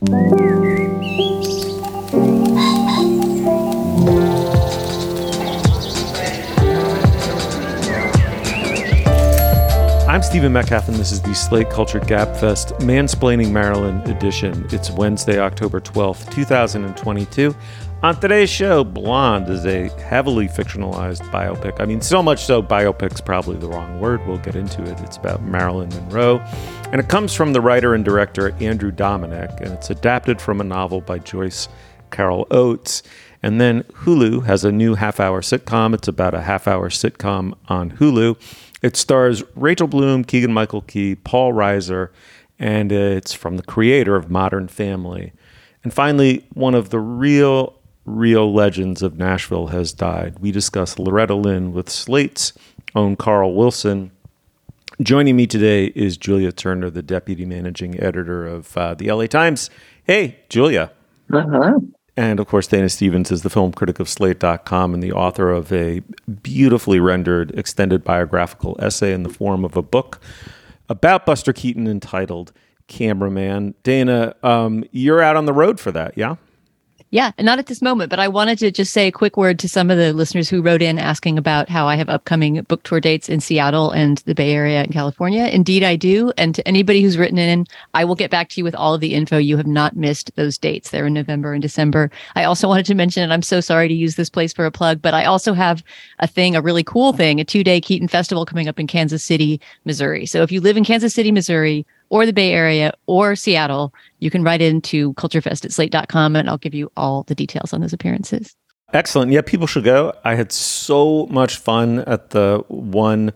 I'm Stephen Metcalf, and this is the Slate Culture Gabfest Mansplaining Marilyn edition. It's Wednesday, October 12th, 2022. On today's show, Blonde is a heavily fictionalized biopic. I mean, so much so, biopic's probably the wrong word. We'll get into it. It's about Marilyn Monroe, and it comes from the writer and director Andrew Dominik, and it's adapted from a novel by Joyce Carol Oates. And then Hulu has a new half hour sitcom. It's about a half hour sitcom on Hulu. It stars Rachel Bloom, Keegan Michael Key, Paul Reiser, and it's from the creator of Modern Family. And finally, one of the real, real legends of Nashville has died. We discuss Loretta Lynn with Slate's own Carl Wilson. Joining me today is Julia Turner, the deputy managing editor of uh, the LA Times. Hey, Julia. Uh-huh. And of course, Dana Stevens is the film critic of Slate.com and the author of a beautifully rendered extended biographical essay in the form of a book about Buster Keaton entitled Cameraman. Dana, um, you're out on the road for that, yeah? Yeah, and not at this moment, but I wanted to just say a quick word to some of the listeners who wrote in asking about how I have upcoming book tour dates in Seattle and the Bay Area in California. Indeed, I do. And to anybody who's written in, I will get back to you with all of the info. You have not missed those dates. They're in November and December. I also wanted to mention, and I'm so sorry to use this place for a plug, but I also have a thing, a really cool thing, a two day Keaton Festival coming up in Kansas City, Missouri. So if you live in Kansas City, Missouri, or the Bay Area or Seattle, you can write into culturefest at slate.com and I'll give you all the details on those appearances. Excellent. Yeah, people should go. I had so much fun at the one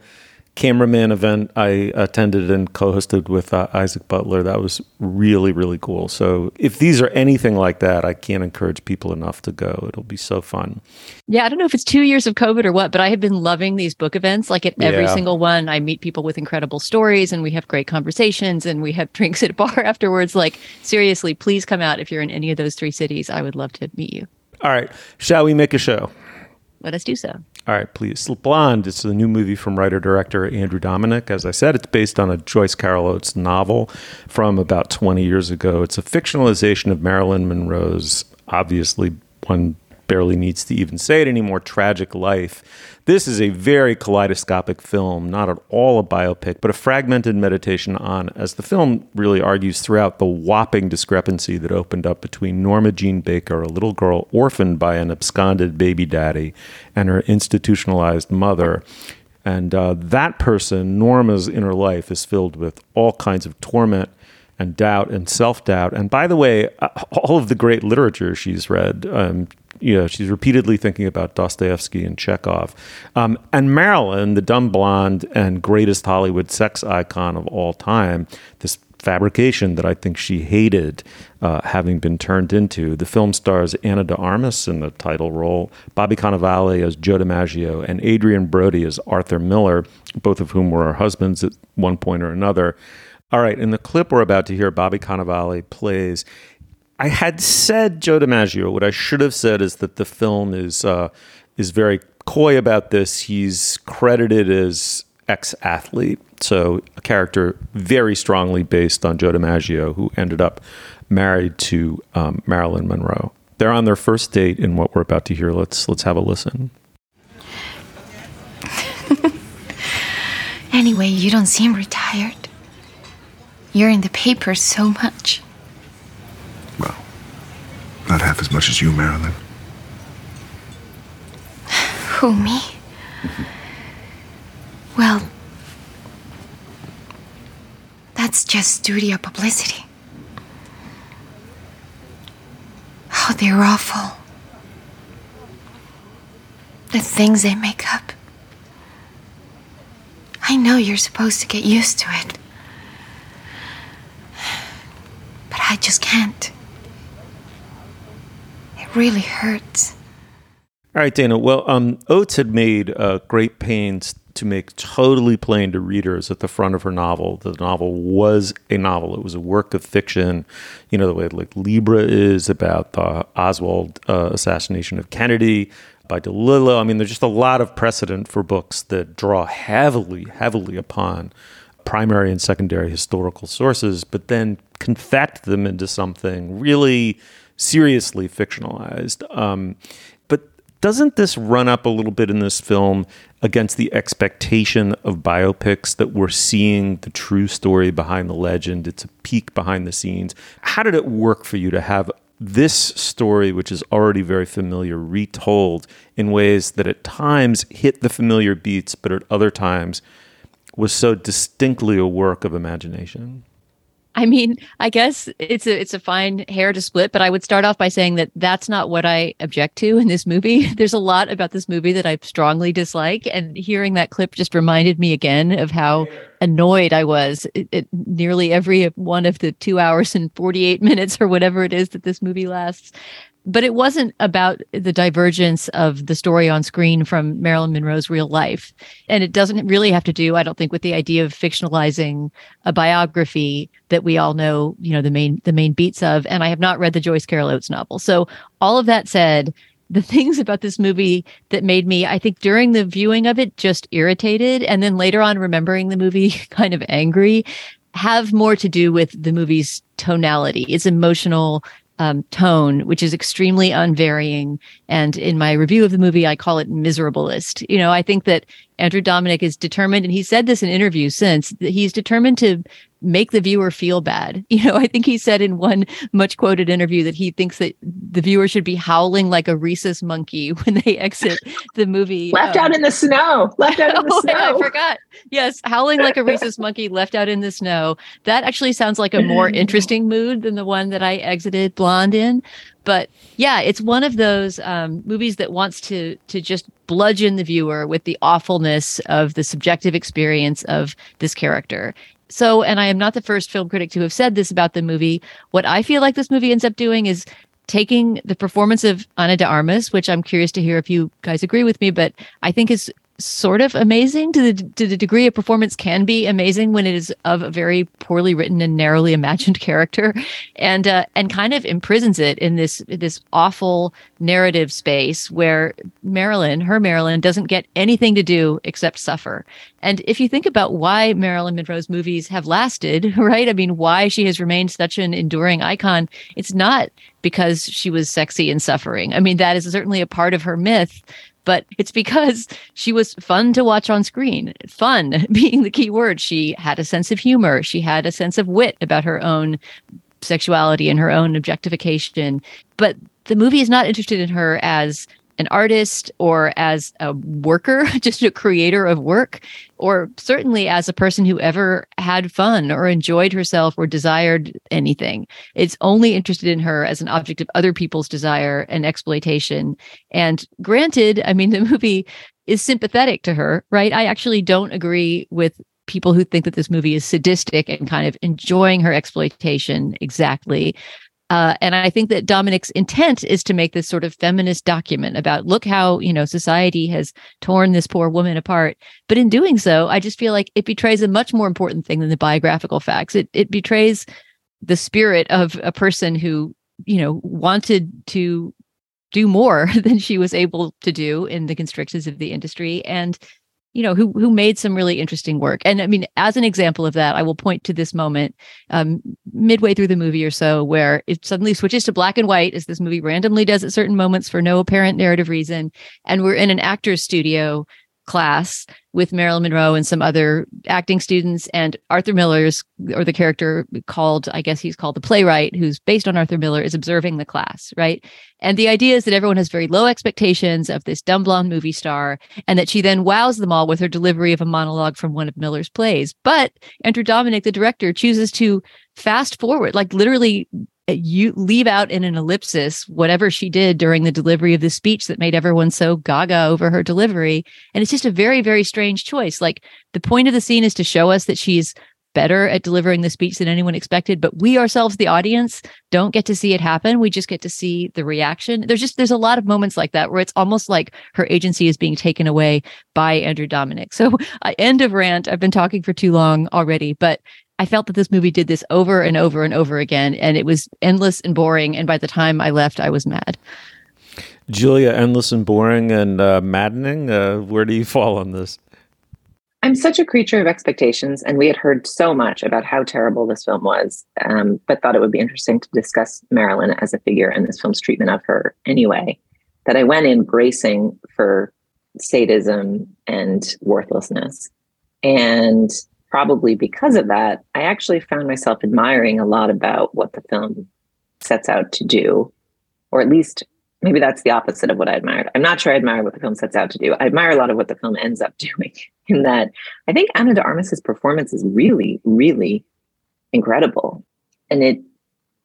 cameraman event I attended and co-hosted with uh, Isaac Butler. That was really really cool. So if these are anything like that, I can't encourage people enough to go. It'll be so fun. Yeah, I don't know if it's 2 years of COVID or what, but I have been loving these book events. Like at every Yeah. single one, I meet people with incredible stories and we have great conversations and we have drinks at a bar afterwards. Like seriously, please come out if you're in any of those three cities. I would love to meet you. All right, shall we make a show? Let us do so. All right, please. Blonde. It's the new movie from writer director Andrew Dominik. As I said, it's based on a Joyce Carol Oates novel from about 20 years ago. It's a fictionalization of Marilyn Monroe's, obviously, one barely needs to even say it anymore, tragic life. This is a very kaleidoscopic film, not at all a biopic, but a fragmented meditation on, as the film really argues throughout, the whopping discrepancy that opened up between Norma Jean Baker, a little girl orphaned by an absconded baby daddy, and her institutionalized mother. And uh, that person, Norma's inner life, is filled with all kinds of torment and doubt and self doubt. And by the way, uh, all of the great literature she's read, um, you know, she's repeatedly thinking about Dostoevsky and Chekhov. Um, and Marilyn, the dumb blonde and greatest Hollywood sex icon of all time, this fabrication that I think she hated uh, having been turned into. The film stars Ana de Armas in the title role, Bobby Cannavale as Joe DiMaggio, and Adrien Brody as Arthur Miller, both of whom were her husbands at one point or another. All right, in the clip we're about to hear, Bobby Cannavale plays. I had said Joe DiMaggio. What I should have said is that the film is uh, is very coy about this. He's credited as ex-athlete, so a character very strongly based on Joe DiMaggio, who ended up married to um, Marilyn Monroe. They're on their first date in what we're about to hear. Let's let's have a listen. Anyway, you don't seem retired. You're in the papers so much. Well, not half as much as you, Marilyn. Who, me? Well, that's just studio publicity. Oh, they're awful. The things they make up. I know you're supposed to get used to it. But I just can't. It really hurts. All right, Dana. Well, um, Oates had made uh, great pains to make totally plain to readers at the front of her novel that the novel was a novel. It was a work of fiction, you know, the way like Libra is about the Oswald uh, assassination of Kennedy by DeLillo. I mean, there's just a lot of precedent for books that draw heavily, heavily upon primary and secondary historical sources, but then confect them into something really seriously fictionalized. Um, but doesn't this run up a little bit in this film against the expectation of biopics that we're seeing the true story behind the legend? It's a peek behind the scenes. How did it work for you to have this story, which is already very familiar, retold in ways that at times hit the familiar beats, but at other times was so distinctly a work of imagination? I mean, I guess it's a it's a fine hair to split, but I would start off by saying that that's not what I object to in this movie. There's a lot about this movie that I strongly dislike, and hearing that clip just reminded me again of how annoyed I was at nearly every one of the two hours and 48 minutes or whatever it is that this movie lasts but it wasn't about the divergence of the story on screen from Marilyn Monroe's real life. And it doesn't really have to do, I don't think, with the idea of fictionalizing a biography that we all know, you know, the main the main beats of. And I have not read the Joyce Carol Oates novel. So all of that said, the things about this movie that made me, I think, during the viewing of it, just irritated, and then later on remembering the movie kind of angry, have more to do with the movie's tonality, its emotional um, tone, which is extremely unvarying. And in my review of the movie, I call it miserabilist. You know, I think that Andrew Dominik is determined, and he said this in interviews since, that he's determined to make the viewer feel bad. You know, I think he said in one much quoted interview that he thinks that the viewer should be howling like a rhesus monkey when they exit the movie. left um, out in the snow. Left out in the oh, snow. I forgot. Yes, howling like a rhesus monkey left out in the snow. That actually sounds like a more interesting mood than the one that I exited Blonde in. But yeah, it's one of those um, movies that wants to to just bludgeon the viewer with the awfulness of the subjective experience of this character so, and I am not the first film critic to have said this about the movie. What I feel like this movie ends up doing is taking the performance of Ana de Armas, which I'm curious to hear if you guys agree with me, but I think is sort of amazing? To the to the degree a performance can be amazing when it is of a very poorly written and narrowly imagined character and uh, and kind of imprisons it in this this awful narrative space where Marilyn her Marilyn doesn't get anything to do except suffer. And if you think about why Marilyn Monroe's movies have lasted right? I mean why she has remained such an enduring icon it's not because she was sexy and suffering. I mean that is certainly a part of her myth but it's because she was fun to watch on screen. Fun being the key word. She had a sense of humor. She had a sense of wit about her own sexuality and her own objectification. But the movie is not interested in her as an artist or as a worker, just a creator of work, or certainly as a person who ever had fun or enjoyed herself or desired anything. It's only interested in her as an object of other people's desire and exploitation. And granted, I mean, the movie is sympathetic to her, right? I actually don't agree with people who think that this movie is sadistic and kind of enjoying her exploitation exactly. Uh, and I think that Dominik's intent is to make this sort of feminist document about look how, you know, society has torn this poor woman apart. But in doing so, I just feel like it betrays a much more important thing than the biographical facts. It it betrays the spirit of a person who, you know, wanted to do more than she was able to do in the constrictions of the industry and you know who who made some really interesting work. And i mean as an example of that i will point to this moment um, midway through the movie or so where it suddenly switches to black and white as this movie randomly does at certain moments for no apparent narrative reason. And we're in an actor's studio class with Marilyn Monroe and some other acting students and Arthur Miller's or the character called I guess he's called the playwright who's based on Arthur Miller is observing the class, right? And the idea is that everyone has very low expectations of this dumb blonde movie star and that she then wows them all with her delivery of a monologue from one of Miller's plays. But Andrew Dominik the director chooses to fast forward like literally you leave out in an ellipsis whatever she did during the delivery of the speech that made everyone so gaga over her delivery. And it's just a very, very strange choice. Like the point of the scene is to show us that she's better at delivering the speech than anyone expected but we ourselves the audience don't get to see it happen we just get to see the reaction there's just there's a lot of moments like that where it's almost like her agency is being taken away by andrew dominik so uh, end of rant i've been talking for too long already but I felt that this movie did this over and over and over again, and it was endless and boring. And by the time I left, I was mad. Julia, endless and boring and uh, maddening. Uh, where do you fall on this? I'm such a creature of expectations, and we had heard so much about how terrible this film was, um, but thought it would be interesting to discuss Marilyn as a figure and this film's treatment of her anyway. That I went in bracing for sadism and worthlessness. And probably because of that, I actually found myself admiring a lot about what the film sets out to do, or at least maybe that's the opposite of what I admired. I'm not sure I admire what the film sets out to do. I admire a lot of what the film ends up doing. In that, I think Ana de Armas's performance is really, really incredible, and it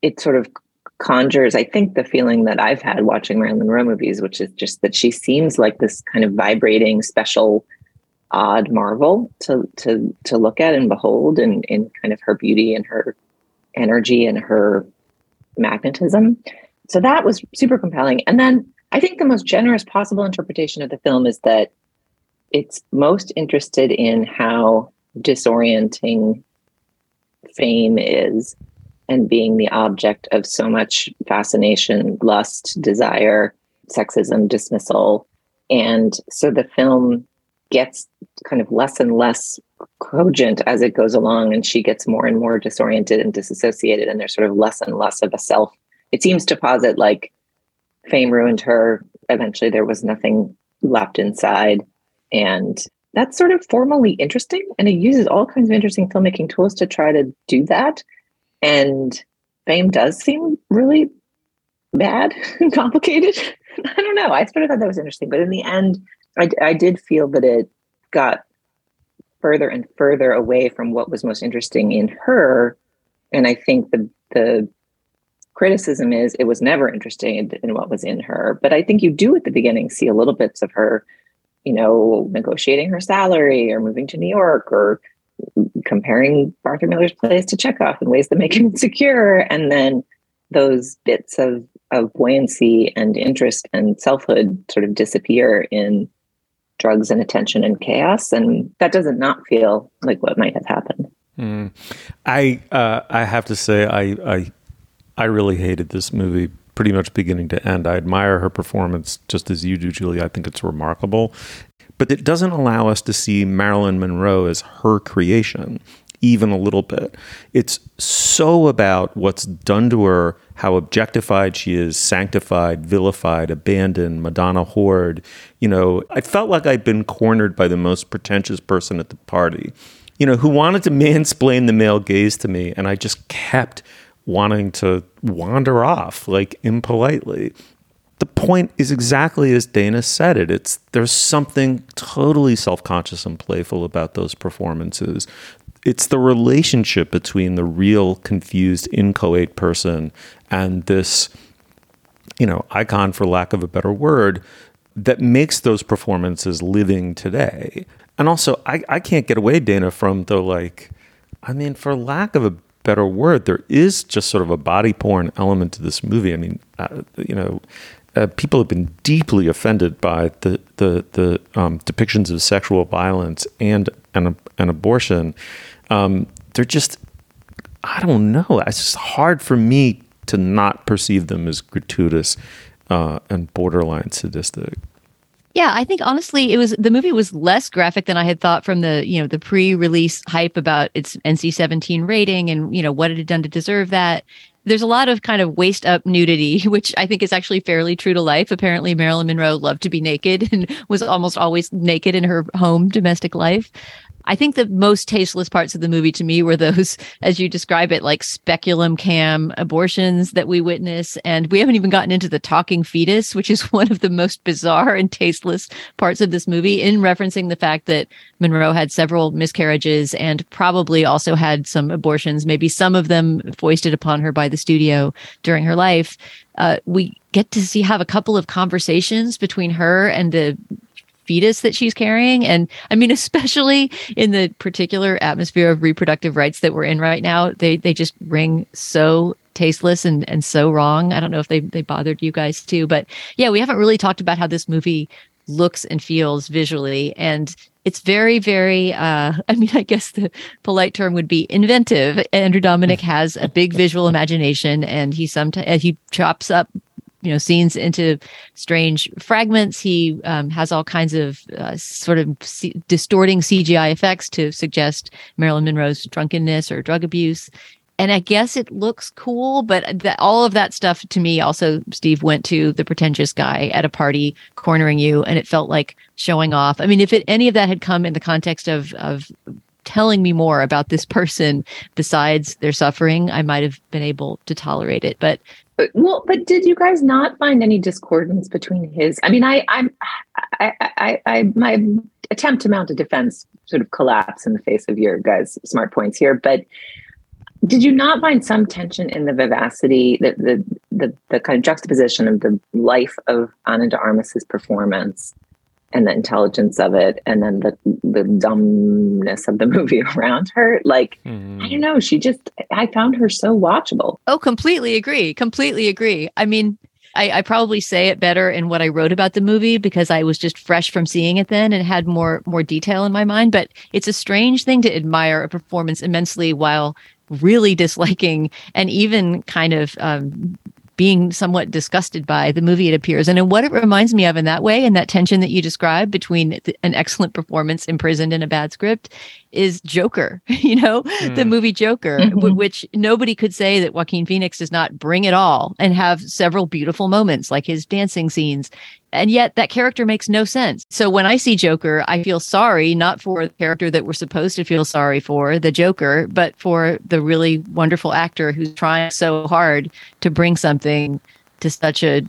it sort of conjures, I think, the feeling that I've had watching Marilyn Monroe movies, which is just that she seems like this kind of vibrating, special, odd marvel to to to look at and behold, and in, in kind of her beauty and her energy and her magnetism so that was super compelling. And then I think the most generous possible interpretation of the film is that it's most interested in how disorienting fame is and being the object of so much fascination, lust, desire, sexism, dismissal. And so the film gets kind of less and less cogent as it goes along, and she gets more and more disoriented and disassociated, and there's sort of less and less of a self it seems to posit like fame ruined her. Eventually, there was nothing left inside. And that's sort of formally interesting. And it uses all kinds of interesting filmmaking tools to try to do that. And fame does seem really bad and complicated. I don't know. I sort of thought that was interesting. But in the end, I, I did feel that it got further and further away from what was most interesting in her. And I think the the criticism is it was never interested in what was in her. But I think you do at the beginning see a little bits of her, you know, negotiating her salary or moving to New York or comparing Arthur Miller's plays to Chekhov in ways that make him insecure. And then those bits of, of buoyancy and interest and selfhood sort of disappear in drugs and attention and chaos. And that doesn't not feel like what might have happened. Mm. I uh, I have to say I, I I really hated this movie pretty much beginning to end. I admire her performance just as you do, Julie. I think it's remarkable. But it doesn't allow us to see Marilyn Monroe as her creation, even a little bit. It's so about what's done to her, how objectified she is, sanctified, vilified, abandoned, Madonna whored. You know, I felt like I'd been cornered by the most pretentious person at the party, you know, who wanted to mansplain the male gaze to me. And I just kept wanting to wander off like impolitely. The point is exactly as Dana said it. It's there's something totally self-conscious and playful about those performances. It's the relationship between the real confused inchoate person and this you know, icon for lack of a better word that makes those performances living today. And also I, I can't get away, Dana, from the like I mean, for lack of a better word, there is just sort of a body porn element to this movie. I mean, uh, you know, uh, people have been deeply offended by the the the um, depictions of sexual violence and and, and abortion. Um, they're just, I don't know. It's just hard for me to not perceive them as gratuitous uh, and borderline sadistic. Yeah, I think honestly, it was the movie was less graphic than I had thought from the you know the pre-release hype about its NC-17 rating and you know what it had done to deserve that. There's a lot of kind of waist up nudity, which I think is actually fairly true to life. Apparently, Marilyn Monroe loved to be naked and was almost always naked in her home domestic life. I think the most tasteless parts of the movie to me were those, as you describe it, like speculum cam abortions that we witness. And we haven't even gotten into the talking fetus, which is one of the most bizarre and tasteless parts of this movie, in referencing the fact that Monroe had several miscarriages and probably also had some abortions, maybe some of them foisted upon her by the studio during her life. Uh, we get to see have a couple of conversations between her and the fetus that she's carrying. And I mean, especially in the particular atmosphere of reproductive rights that we're in right now, they they just ring so tasteless and and so wrong. I don't know if they they bothered you guys too, but yeah, we haven't really talked about how this movie looks and feels visually and it's very very uh, i mean i guess the polite term would be inventive andrew dominik has a big visual imagination and he sometimes he chops up you know scenes into strange fragments. He um, has all kinds of uh, sort of C- distorting CGI effects to suggest Marilyn Monroe's drunkenness or drug abuse. And I guess it looks cool, but all of that stuff to me also, Steve went to the pretentious guy at a party cornering you, and it felt like showing off. I mean, if it, any of that had come in the context of of telling me more about this person besides their suffering, I might have been able to tolerate it. But But- well, but did you guys not find any discordance between his? I mean, I, I'm, I, I, I, my attempt to mount a defense sort of collapse in the face of your guys' smart points here. But did you not find some tension in the vivacity, the the the, the kind of juxtaposition of the life of Ana de Armas's performance and the intelligence of it, and then the the dumbness of the movie around her? Like, Hmm. I don't know. She just, I found her so watchable. Oh, completely agree. Completely agree. I mean, I, I probably say it better in what I wrote about the movie because I was just fresh from seeing it then and had more more detail in my mind. But it's a strange thing to admire a performance immensely while really disliking and even kind of um, being somewhat disgusted by the movie it appears and in what it reminds me of in that way and that tension that you describe between th- an excellent performance imprisoned in a bad script is joker you know the Mm. movie joker Mhm. w- which nobody could say that joaquin phoenix does not bring it all and have several beautiful moments like his dancing scenes and yet that character makes no sense. So when I see Joker, I feel sorry not for the character that we're supposed to feel sorry for, the Joker, but for the really wonderful actor who's trying so hard to bring something to such a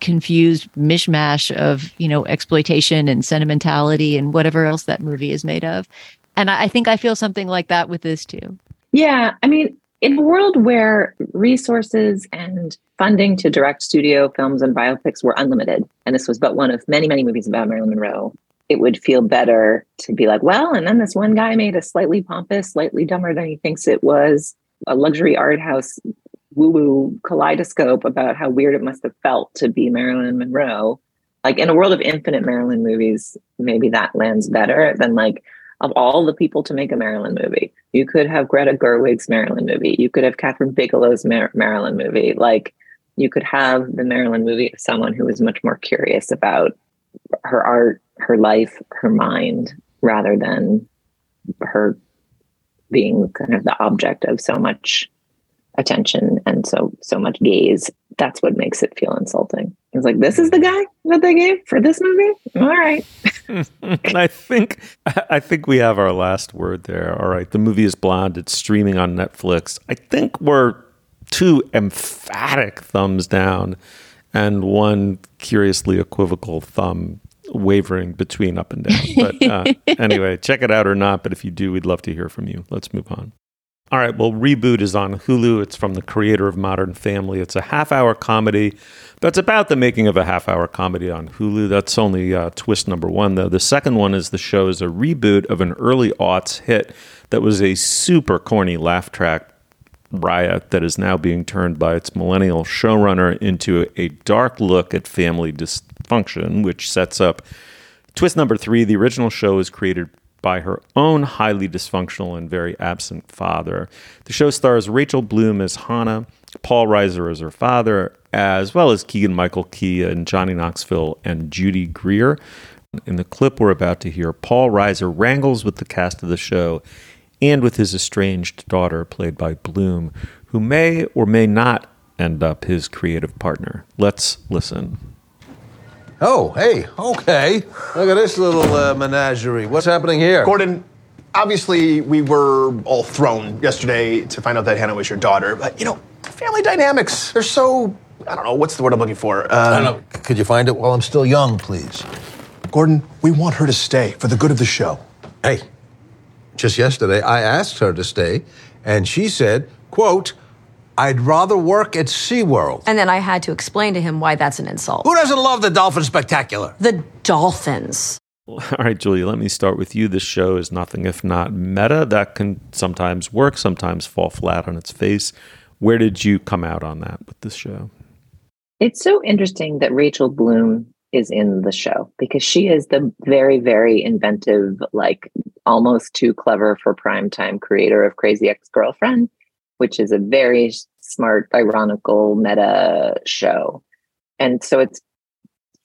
confused mishmash of, you know, exploitation and sentimentality and whatever else that movie is made of. And I think I feel something like that with this too. Yeah, I mean, in a world where resources and funding to direct studio films and biopics were unlimited, and this was but one of many, many movies about Marilyn Monroe, it would feel better to be like, well, and then this one guy made a slightly pompous, slightly dumber than he thinks it was, a luxury art house woo woo kaleidoscope about how weird it must have felt to be Marilyn Monroe. Like in a world of infinite Marilyn movies, maybe that lands better than like, of all the people to make a Marilyn movie. You could have Greta Gerwig's Marilyn movie. You could have Kathryn Bigelow's Mar- Marilyn movie. Like you could have the Marilyn movie of someone who is much more curious about her art, her life, her mind, rather than her being kind of the object of so much attention and so so much gaze. That's what makes it feel insulting. It's like this is the guy that they gave for this movie. All right. and I think I think we have our last word there. All right, the movie is Blonde. It's streaming on Netflix. I think we're two emphatic thumbs down and one curiously equivocal thumb wavering between up and down. But uh, anyway, check it out or not. But if you do, we'd love to hear from you. Let's move on. All right, well, Reboot is on Hulu. It's from the creator of Modern Family. It's a half hour comedy that's about the making of a half hour comedy on Hulu. That's only uh, twist number one, though. The second one is the show is a reboot of an early aughts hit that was a super corny laugh track riot that is now being turned by its millennial showrunner into a dark look at family dysfunction, which sets up twist number three. The original show was created by her own highly dysfunctional and very absent father. The show stars Rachel Bloom as Hannah, Paul Reiser as her father, as well as Keegan Michael Key and Johnny Knoxville and Judy Greer. In the clip we're about to hear, Paul Reiser wrangles with the cast of the show and with his estranged daughter, played by Bloom, who may or may not end up his creative partner. Let's listen. Oh, hey, okay. Look at this little uh, menagerie. What's happening here? Gordon, obviously we were all thrown yesterday to find out that Hannah was your daughter, but you know, family dynamics, they're so I don't know what's the word I'm looking for. I Um, don't know. Could you find it while I'm still young, please? Gordon, we want her to stay for the good of the show. Hey, just yesterday I asked her to stay, and she said, quote, I'd rather work at SeaWorld. And then I had to explain to him why that's an insult. Who doesn't love the Dolphin Spectacular? The dolphins. All right, Julia, let me start with you. This show is nothing if not meta. That can sometimes work, sometimes fall flat on its face. Where did you come out on that with this show? It's so interesting that Rachel Bloom is in the show because she is the very, very inventive, like almost too clever for primetime creator of Crazy Ex Girlfriend, which is a very smart, ironical meta show. And so it's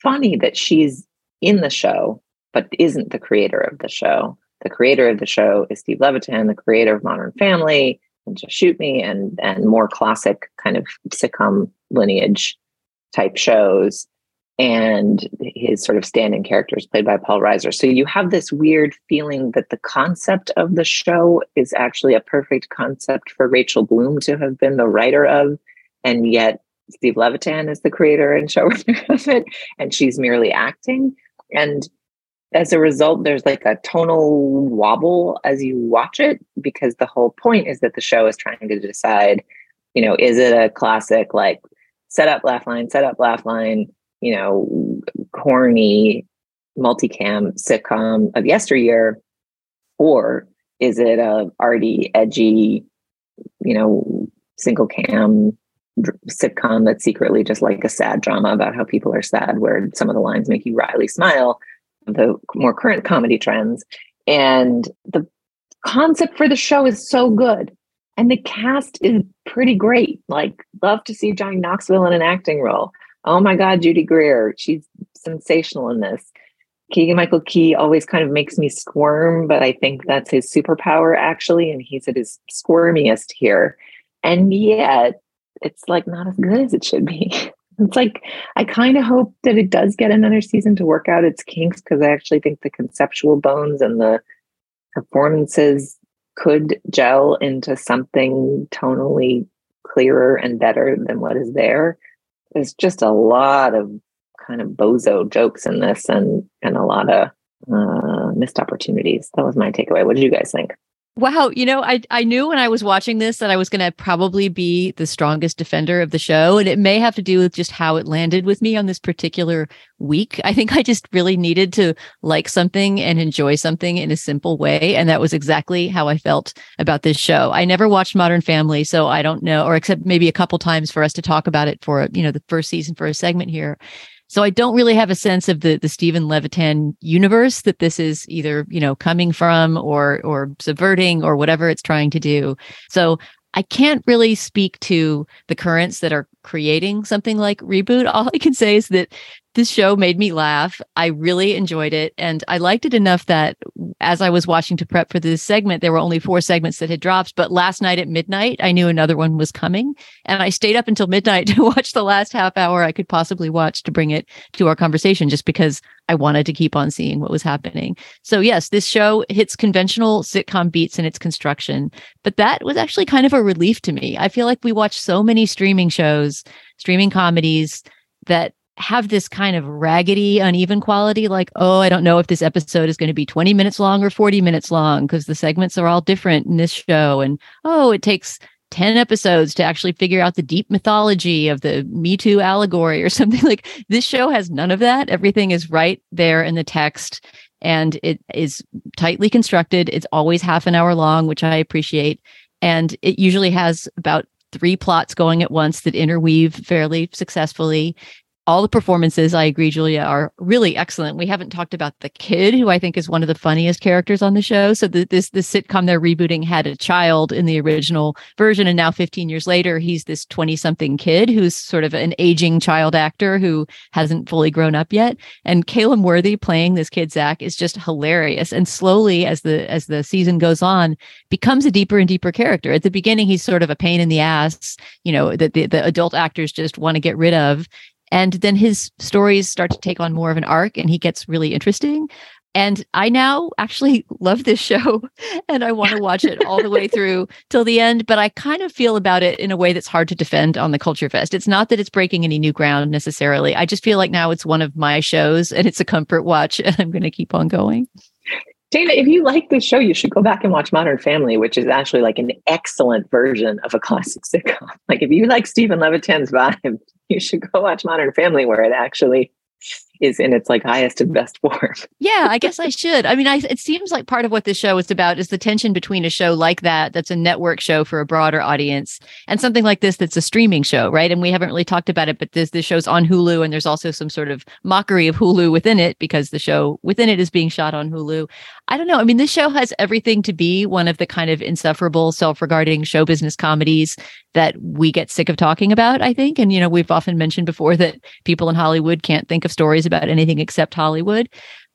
funny that she's in the show, but isn't the creator of the show. The creator of the show is Steve Levitan, the creator of Modern Family and Just Shoot Me and and more classic kind of sitcom lineage type shows. And his sort of stand-in character is played by Paul Reiser. So you have this weird feeling that the concept of the show is actually a perfect concept for Rachel Bloom to have been the writer of, and yet Steve Levitan is the creator and showrunner of it, and she's merely acting. And as a result, there's like a tonal wobble as you watch it because the whole point is that the show is trying to decide, you know, is it a classic like set up laugh line, set up laugh line, you know, corny multicam sitcom of yesteryear, or is it a arty, edgy, you know, single cam sitcom that's secretly just like a sad drama about how people are sad, where some of the lines make you wryly smile, the more current comedy trends. And the concept for the show is so good. And the cast is pretty great. Like, love to see Johnny Knoxville in an acting role. Oh my God, Judy Greer. She's sensational in this. Keegan Michael Key always kind of makes me squirm, but I think that's his superpower, actually. And he's at his squirmiest here. And yet, it's like not as good as it should be. It's like I kind of hope that it does get another season to work out its kinks because I actually think the conceptual bones and the performances could gel into something tonally clearer and better than what is there. There's just a lot of kind of bozo jokes in this and and a lot of uh, missed opportunities. That was my takeaway. What did you guys think? Wow, you know, I I knew when I was watching this that I was going to probably be the strongest defender of the show and it may have to do with just how it landed with me on this particular week. I think I just really needed to like something and enjoy something in a simple way and that was exactly how I felt about this show. I never watched Modern Family, so I don't know or except maybe a couple times for us to talk about it for, you know, the first season for a segment here. So I don't really have a sense of the the Steven Levitan universe that this is either, you know, coming from or or subverting or whatever it's trying to do. So I can't really speak to the currents that are creating something like reboot. All I can say is that this show made me laugh. I really enjoyed it. And I liked it enough that as I was watching to prep for this segment, there were only four segments that had dropped. But last night at midnight, I knew another one was coming. And I stayed up until midnight to watch the last half hour I could possibly watch to bring it to our conversation, just because I wanted to keep on seeing what was happening. So, yes, this show hits conventional sitcom beats in its construction. But that was actually kind of a relief to me. I feel like we watch so many streaming shows, streaming comedies that have this kind of raggedy, uneven quality. Like, oh, I don't know if this episode is going to be 20 minutes long or 40 minutes long because the segments are all different in this show. And oh, it takes 10 episodes to actually figure out the deep mythology of the Me Too allegory or something like this show has none of that. Everything is right there in the text and it is tightly constructed. It's always half an hour long, which I appreciate. And it usually has about three plots going at once that interweave fairly successfully all the performances, I agree, Julia, are really excellent. We haven't talked about the kid, who I think is one of the funniest characters on the show. So the, this the sitcom they're rebooting had a child in the original version, and now 15 years later, he's this 20 something kid who's sort of an aging child actor who hasn't fully grown up yet. And Calum Worthy playing this kid Zach is just hilarious. And slowly, as the as the season goes on, becomes a deeper and deeper character. At the beginning, he's sort of a pain in the ass, you know, that the, the adult actors just want to get rid of and then his stories start to take on more of an arc and he gets really interesting. And I now actually love this show and I want to watch it all the way through till the end. But I kind of feel about it in a way that's hard to defend on the Culture Fest. It's not that it's breaking any new ground necessarily. I just feel like now it's one of my shows and it's a comfort watch and I'm going to keep on going. Dana, if you like this show, you should go back and watch Modern Family, which is actually like an excellent version of a classic sitcom. Like if you like Steven Levitan's vibe, you should go watch Modern Family, where it actually is in its like highest and best form. Yeah, I guess I should. I mean, I, it seems like part of what this show is about is the tension between a show like that, that's a network show for a broader audience, and something like this that's a streaming show, right? And we haven't really talked about it, but this this show's on Hulu, and there's also some sort of mockery of Hulu within it because the show within it is being shot on Hulu. I don't know. I mean, this show has everything to be one of the kind of insufferable, self-regarding show business comedies that we get sick of talking about, I think. And, you know, we've often mentioned before that people in Hollywood can't think of stories about anything except Hollywood.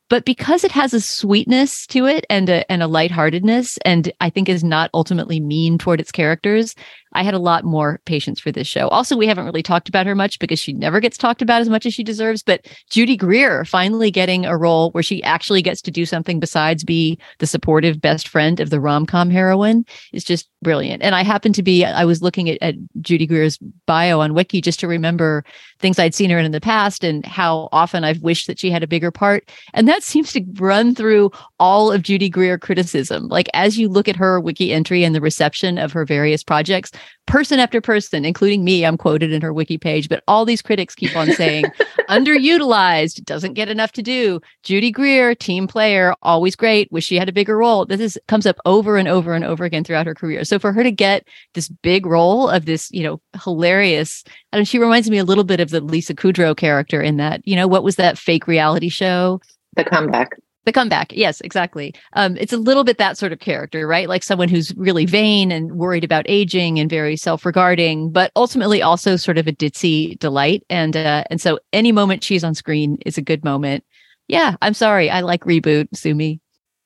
But because it has a sweetness to it and a, and a lightheartedness, and I think is not ultimately mean toward its characters, I had a lot more patience for this show. Also, we haven't really talked about her much because she never gets talked about as much as she deserves. But Judy Greer finally getting a role where she actually gets to do something besides be the supportive best friend of the rom com heroine is just brilliant. And I happen to be, I was looking at, at Judy Greer's bio on Wiki just to remember things I'd seen her in in the past and how often I've wished that she had a bigger part. And that seems to run through all of Judy Greer criticism. Like as you look at her wiki entry and the reception of her various projects, person after person, including me, I'm quoted in her wiki page, but all these critics keep on saying underutilized, doesn't get enough to do. Judy Greer, team player, always great. Wish she had a bigger role. This is comes up over and over and over again throughout her career. So for her to get this big role of this, you know, hilarious, I don't she reminds me a little bit of the Lisa Kudrow character in that, you know, what was that fake reality show? The comeback. The comeback. Yes, exactly. Um, it's a little bit that sort of character, right? Like someone who's really vain and worried about aging and very self-regarding, but ultimately also sort of a ditzy delight. And uh, and so any moment she's on screen is a good moment. Yeah, I'm sorry. I like reboot. Sue me.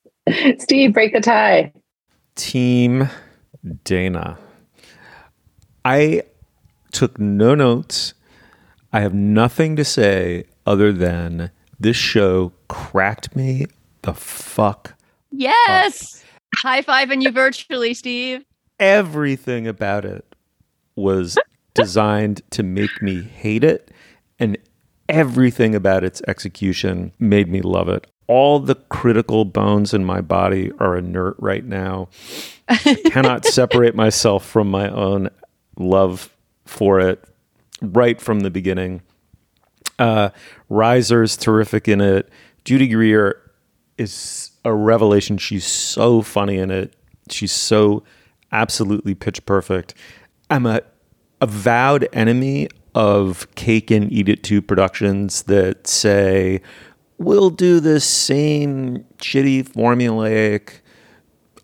Steve, break the tie. Team Dana. I took no notes. I have nothing to say other than this show cracked me the fuck. Yes. High fiving you virtually, Steve. Everything about it was designed to make me hate it, and everything about its execution made me love it. All the critical bones in my body are inert right now. I cannot separate myself from my own love for it right from the beginning. Uh, Reiser's terrific in it. Judy Greer is a revelation. She's so funny in it. She's so absolutely pitch perfect. I'm a avowed enemy of Cake and Eat It Too productions that say, we'll do this same shitty formulaic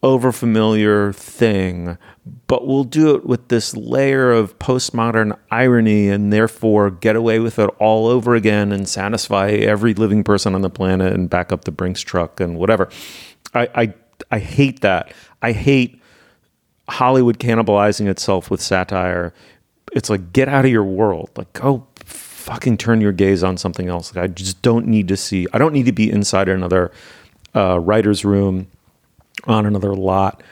overfamiliar thing, but we'll do it with this layer of postmodern irony and therefore get away with it all over again and satisfy every living person on the planet and back up the Brinks truck and whatever. I I, I hate that. I hate Hollywood cannibalizing itself with satire. It's like get out of your world. Like go fucking turn your gaze on something else. Like I just don't need to see. I don't need to be inside another uh, writer's room on another lot.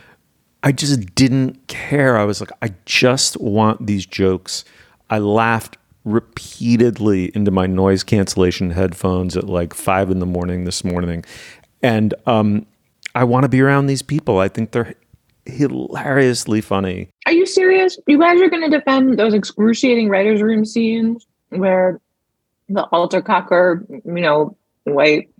I just didn't care. I was like, I just want these jokes. I laughed repeatedly into my noise cancellation headphones at like five in the morning this morning. And um, I want to be around these people. I think they're hilariously funny. Are you serious? You guys are going to defend those excruciating writers' room scenes where the alter cocker, you know, white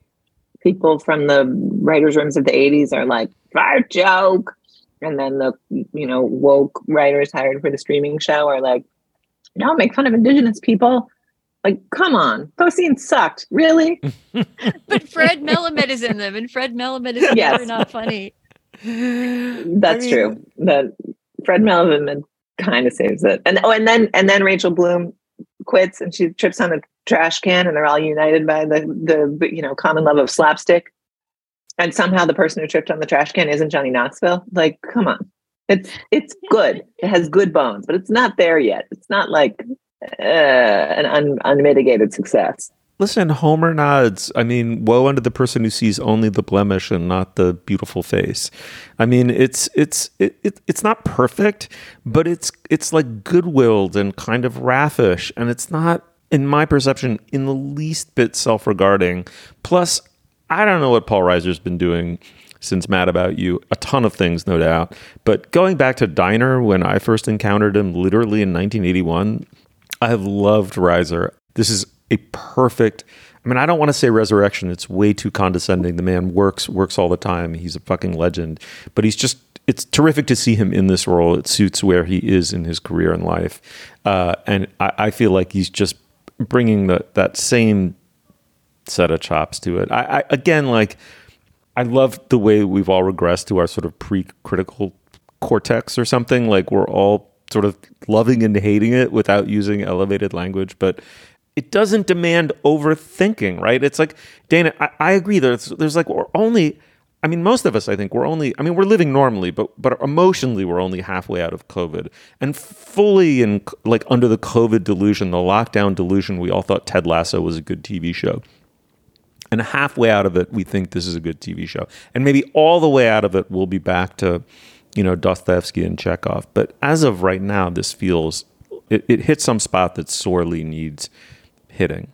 people from the writers' rooms of the 80s are like, fart joke. And then the, you know, woke writers hired for the streaming show are like, don't make fun of indigenous people. Like, come on, those scenes sucked. Really? but Fred Melamed is in them, and Fred Melamed is yes. never not funny. That's I mean, true. That Fred Melamed kind of saves it. And oh, and then and then Rachel Bloom quits and she trips on the trash can, and they're all united by the the you know common love of slapstick. And somehow the person who tripped on the trash can isn't Johnny Knoxville. Like, come on, it's it's good. It has good bones, but it's not there yet. It's not like uh, an un, unmitigated success. Listen, Homer nods. I mean, woe unto the person who sees only the blemish and not the beautiful face. I mean, it's it's it, it it's not perfect, but it's it's like good-willed and kind of raffish, and it's not, in my perception, in the least bit self-regarding. Plus, I don't know what Paul Reiser's been doing since Mad About You. A ton of things, no doubt. But going back to Diner, when I first encountered him, literally in 1981, I have loved Reiser. This is a perfect I mean, I don't want to say resurrection. It's way too condescending. The man works works all the time. He's a fucking legend. But he's just it's terrific to see him in this role. It suits where he is in his career and life, uh, and I, I, feel like he's just bringing the, that same set of chops to it. I, I again like I love the way we've all regressed to our sort of pre-critical cortex or something. Like we're all sort of loving and hating it without using elevated language, but it doesn't demand overthinking, right? It's like Dana, I, I agree. There's there's like we're only I mean, most of us, I think, we're only, I mean, we're living normally, but, but emotionally, we're only halfway out of COVID. And fully in, like, under the COVID delusion, the lockdown delusion, we all thought Ted Lasso was a good TV show. And halfway out of it, we think this is a good TV show. And maybe all the way out of it, we'll be back to, you know, Dostoevsky and Chekhov. But as of right now, this feels, it, it hits some spot that sorely needs hitting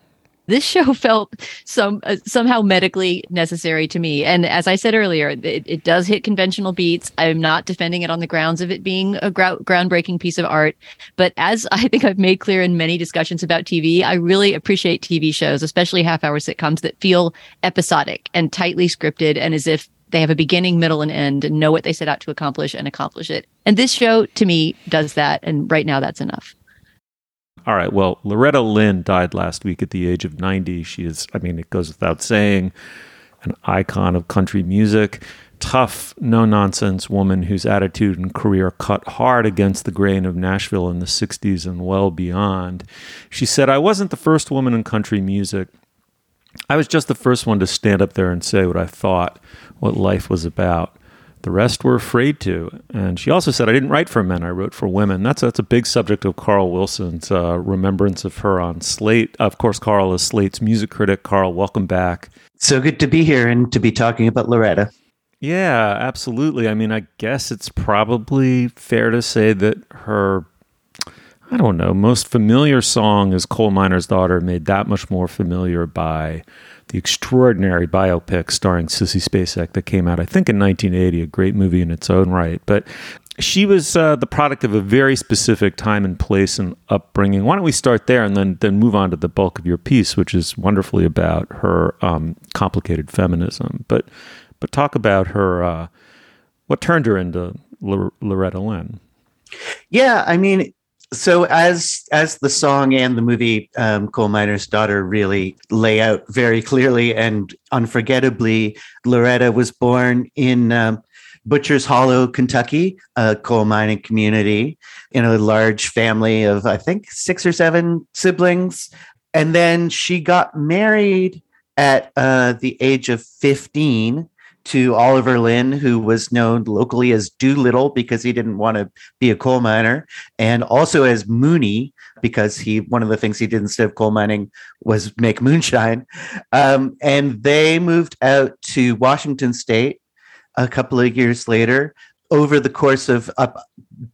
this show felt some uh, somehow medically necessary to me. And as i said earlier it, it, does hit conventional beats. I'm not defending it on the grounds of it being a groundbreaking piece of art. But as i think i've made clear in many discussions about tv i really appreciate tv shows especially half hour sitcoms that feel episodic and tightly scripted and as if they have a beginning middle and end and know what they set out to accomplish and accomplish it. And this show to me does that. And right now that's enough all right. Well, Loretta Lynn died last week at the age of 90. She is, I mean, it goes without saying, an icon of country music. Tough, no nonsense woman whose attitude and career cut hard against the grain of Nashville in the 60s and well beyond. She said, I wasn't the first woman in country music. I was just the first one to stand up there and say what I thought, what life was about. The rest were afraid to. And she also said, I didn't write for men, I wrote for women. That's, that's a big subject of Carl Wilson's uh, remembrance of her on Slate. Of course, Carl is Slate's music critic. Carl, welcome back. So good to be here and to be talking about Loretta. Yeah, absolutely. I mean, I guess it's probably fair to say that her I don't know, most familiar song is Coal Miner's Daughter, made that much more familiar by the extraordinary biopic starring Sissy Spacek that came out, I think, in 1980, a great movie in its own right. But she was uh, the product of a very specific time and place and upbringing. Why don't we start there and then then move on to the bulk of your piece, which is wonderfully about her um, complicated feminism. But but talk about her uh, what turned her into L- Loretta Lynn. Yeah, I mean, so as as the song and the movie um, coal miner's daughter really lay out very clearly and unforgettably loretta was born in um, butchers hollow kentucky a coal mining community in a large family of i think six or seven siblings. And then she got married at uh, the age of 15 to Oliver Lynn, who was known locally as Doolittle because he didn't want to be a coal miner, and also as Mooney because he one of the things he did instead of coal mining was make moonshine. Um, and they moved out to Washington State a couple of years later. Over the course of up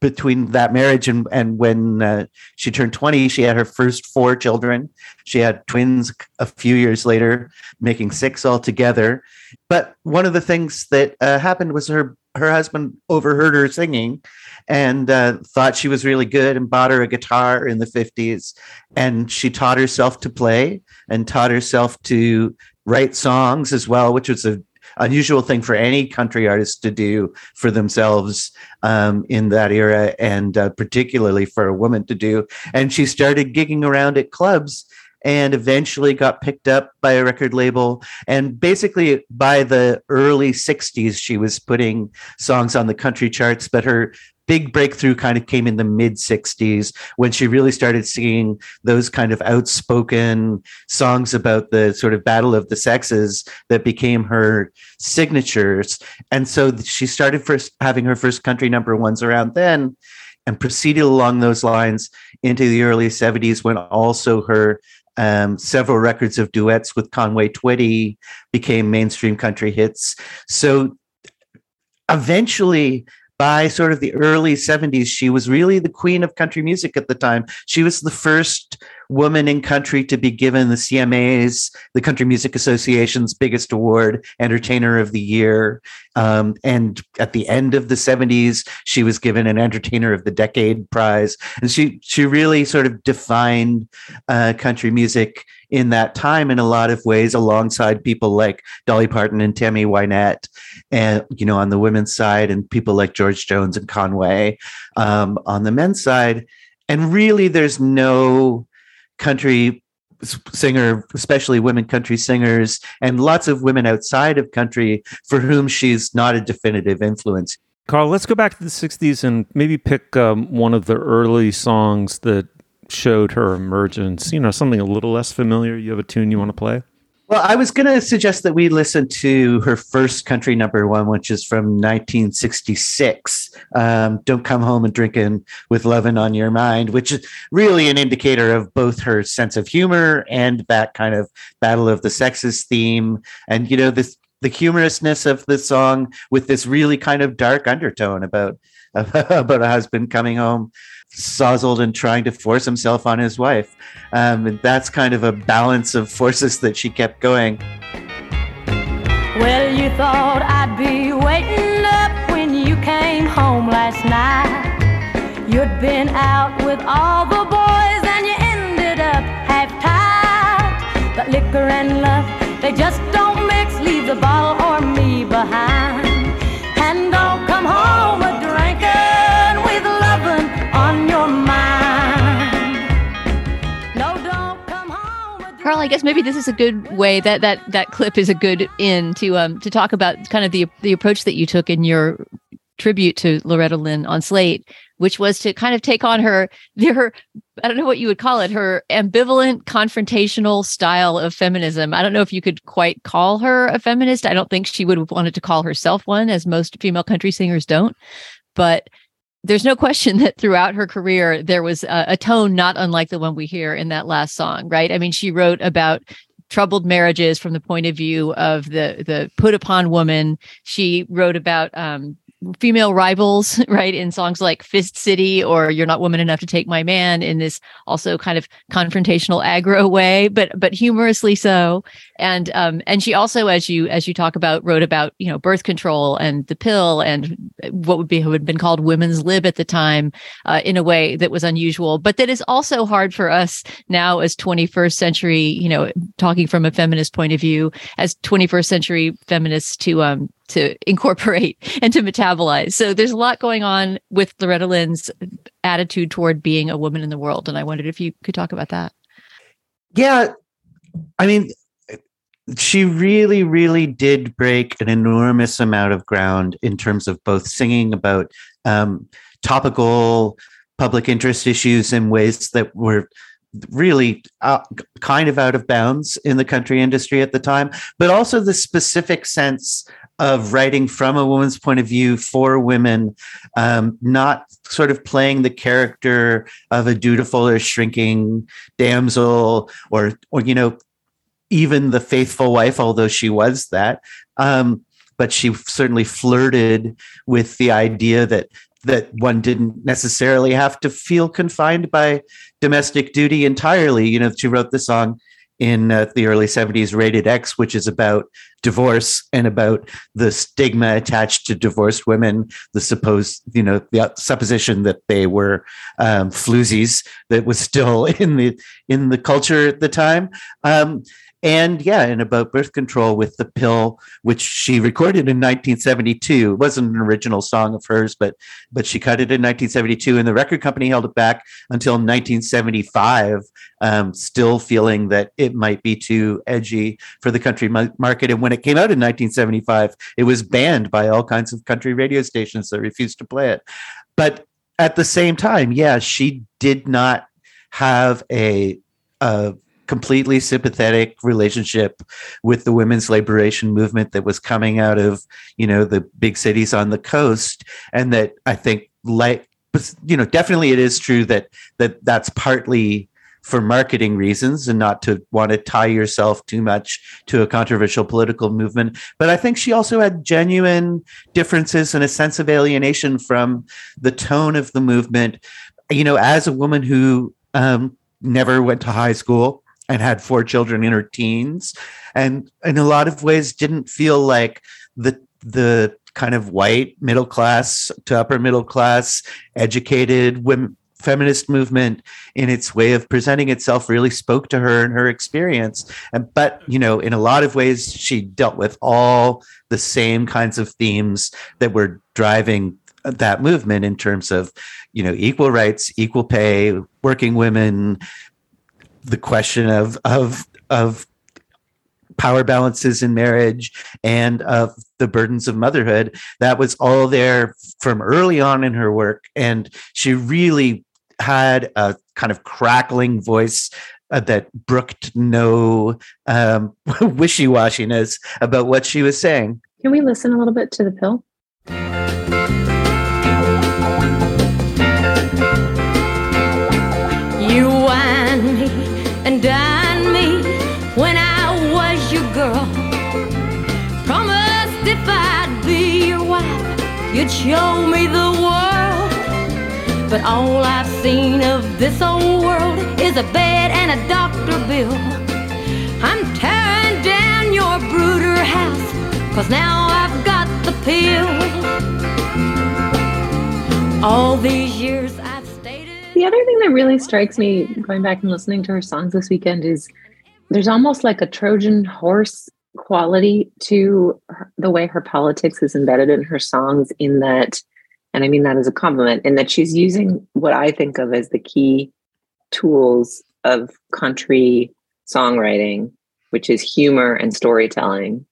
between that marriage and and when uh, she turned 20 she had her first four children. She had twins a few years later making six altogether. But one of the things that uh, happened was her her husband overheard her singing and uh, thought she was really good and bought her a guitar in the 50s and she taught herself to play and taught herself to write songs as well which was a unusual thing for any country artist to do for themselves um, in that era, and uh, particularly for a woman to do. And she started gigging around at clubs and eventually got picked up by a record label. And basically, by the early 60s, she was putting songs on the country charts, but her big breakthrough kind of came in the mid 60s when she really started singing those kind of outspoken songs about the sort of battle of the sexes that became her signatures. And so she started first having her first country number ones around then and proceeded along those lines into the early 70s when also her um, several records of duets with Conway Twitty became mainstream country hits. So eventually, by sort of the early 70s, she was really the queen of country music at the time. She was the first woman in country to be given the CMA's, the Country Music Association's biggest award, Entertainer of the Year. Um, and at the end of the 70s, she was given an Entertainer of the Decade prize. And she, she really sort of defined uh, country music in that time in a lot of ways, alongside people like Dolly Parton and Tammy Wynette, and you know, on the women's side, and people like George Jones and Conway um, on the men's side. And really, there's no country singer, especially women country singers, and lots of women outside of country for whom she's not a definitive influence. Carl, let's go back to the 60s and maybe pick um, one of the early songs that showed her emergence? You know, something a little less familiar. You have a tune you want to play? Well, I was going to suggest that we listen to her first country number one, which is from 1966. Um, Don't Come Home and Drinking with Lovin' on Your Mind, which is really an indicator of both her sense of humor and that kind of battle of the sexes theme. And, you know, this, the humorousness of the song with this really kind of dark undertone about, about a husband coming home sozzled and trying to force himself on his wife. Um, and that's kind of a balance of forces that she kept going. Well, you thought I'd be waiting up when you came home last night. You'd been out with all the boys and you ended up half tied. But liquor and love, they just don't mix. Leave the bottle Carl, I guess maybe this is a good way that that that clip is a good in to um to talk about kind of the the approach that you took in your tribute to Loretta Lynn on Slate, which was to kind of take on her her I don't know what you would call it, her ambivalent confrontational style of feminism. I don't know if you could quite call her a feminist. I don't think she would have wanted to call herself one, as most female country singers don't. But there's no question that throughout her career there was a, a, tone not unlike the one we hear in that last song right? I mean she wrote about troubled marriages from the point of view of the the put upon woman. She wrote about um, female rivals right in songs like fist city or you're not woman enough to take my man in this also kind of confrontational aggro way but but humorously so and um and she also as you as you talk about wrote about you know birth control and the pill and what would be would have been called women's lib at the time uh, in a way that was unusual but that is also hard for us now as 21st century you know talking from a feminist point of view as 21st century feminists to um to incorporate and to metabolize. So there's a lot going on with Loretta Lynn's attitude toward being a woman in the world. And I wondered if you could talk about that. Yeah. I mean, she really, really did break an enormous amount of ground in terms of both singing about um, topical public interest issues in ways that were really uh, kind of out of bounds in the country industry at the time, but also the specific sense of writing from a woman's point of view for women, um, not sort of playing the character of a dutiful or shrinking damsel, or or you know, even the faithful wife, although she was that. Um, but she certainly flirted with the idea that that one didn't necessarily have to feel confined by domestic duty entirely. You know, she wrote the song in uh, the early 70s rated x which is about divorce and about the stigma attached to divorced women the supposed you know the supposition that they were um, floozies that was still in the in the culture at the time um, and yeah, and about birth control with the pill, which she recorded in 1972. It wasn't an original song of hers, but but she cut it in 1972, and the record company held it back until 1975, um, still feeling that it might be too edgy for the country market. And when it came out in 1975, it was banned by all kinds of country radio stations that refused to play it. But at the same time, yeah, she did not have a, a completely sympathetic relationship with the women's liberation movement that was coming out of you know the big cities on the coast and that i think like you know definitely it is true that that that's partly for marketing reasons and not to want to tie yourself too much to a controversial political movement. But I think she also had genuine differences and a sense of alienation from the tone of the movement. You know, as a woman who um, never went to high school and had four children in her teens. And in a lot of ways didn't feel like the the kind of white middle class to upper middle class educated women feminist movement in its way of presenting itself really spoke to her and her experience. And but you know in a lot of ways she dealt with all the same kinds of themes that were driving that movement in terms of you know equal rights equal pay working women the question of of of power balances in marriage and of the burdens of motherhood that was all there from early on in her work and she really had a kind of crackling voice uh, that brooked no um, wishy-washiness about what she was saying Can we listen a little bit to the pill? You show me the world. But all I've seen of this old world is a bed and a doctor bill. I'm tearing down your brooder house, cause now I've got the pill. All these years I've stayed. The other thing that really strikes me going back and listening to her songs this weekend is there's almost like a Trojan horse quality to her, the way her politics is embedded in her songs, in that, and I mean that as a compliment, in that she's using what I think of as the key tools of country songwriting, which is humor and storytelling.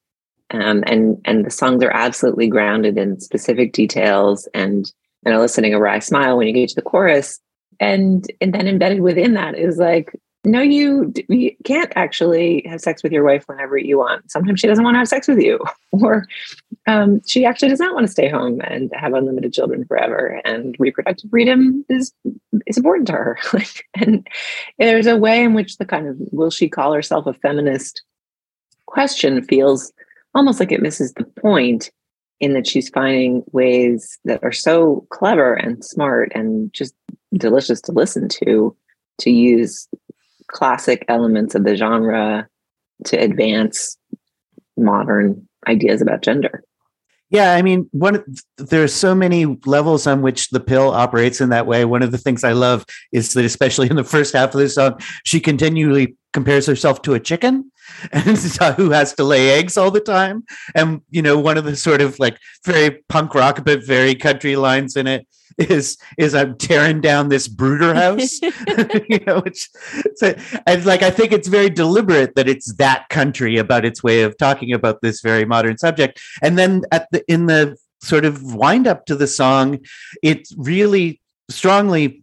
Um, and and the songs are absolutely grounded in specific details and and eliciting a wry smile when you get to the chorus and and then embedded within that is like no you, you can't actually have sex with your wife whenever you want. Sometimes she doesn't want to have sex with you. Or um, she actually does not want to stay home and have unlimited children forever. And reproductive freedom is is important to her. And there's a way in which the kind of will she call herself a feminist question feels almost like it misses the point in that she's finding ways that are so clever and smart and just delicious to listen to to use classic elements of the genre to advance modern ideas about gender. Yeah, I mean, one there's so many levels on which the pill operates in that way. One of the things I love is that, especially in the first half of the song, she continually compares herself to a chicken, and uh, who has to lay eggs all the time. And you know, one of the sort of like very punk rock but very country lines in it is is I'm tearing down this brooder house. you know, which so and like I think it's very deliberate that it's that country about its way of talking about this very modern subject. And then at the in the sort of wind up to the song, it really strongly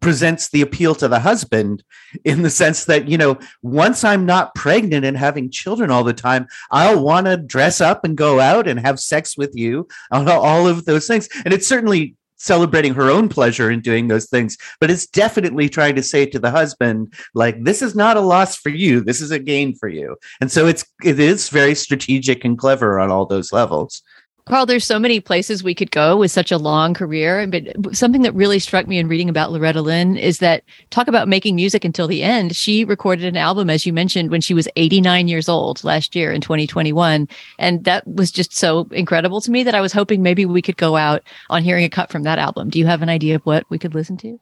presents the appeal to the husband in the sense that you know once i'm not pregnant and having children all the time i'll want to dress up and go out and have sex with you all of those things and it's certainly celebrating her own pleasure in doing those things but it's definitely trying to say to the husband like this is not a loss for you this is a gain for you. And so it's it is very strategic and clever on all those levels Carl, there's so many places we could go with such a long career. But something that really struck me in reading about Loretta Lynn is that talk about making music until the end. She recorded an album, as you mentioned, when she was 89 years old last year in 2021. And that was just so incredible to me that I was hoping maybe we could go out on hearing a cut from that album. Do you have an idea of what we could listen to?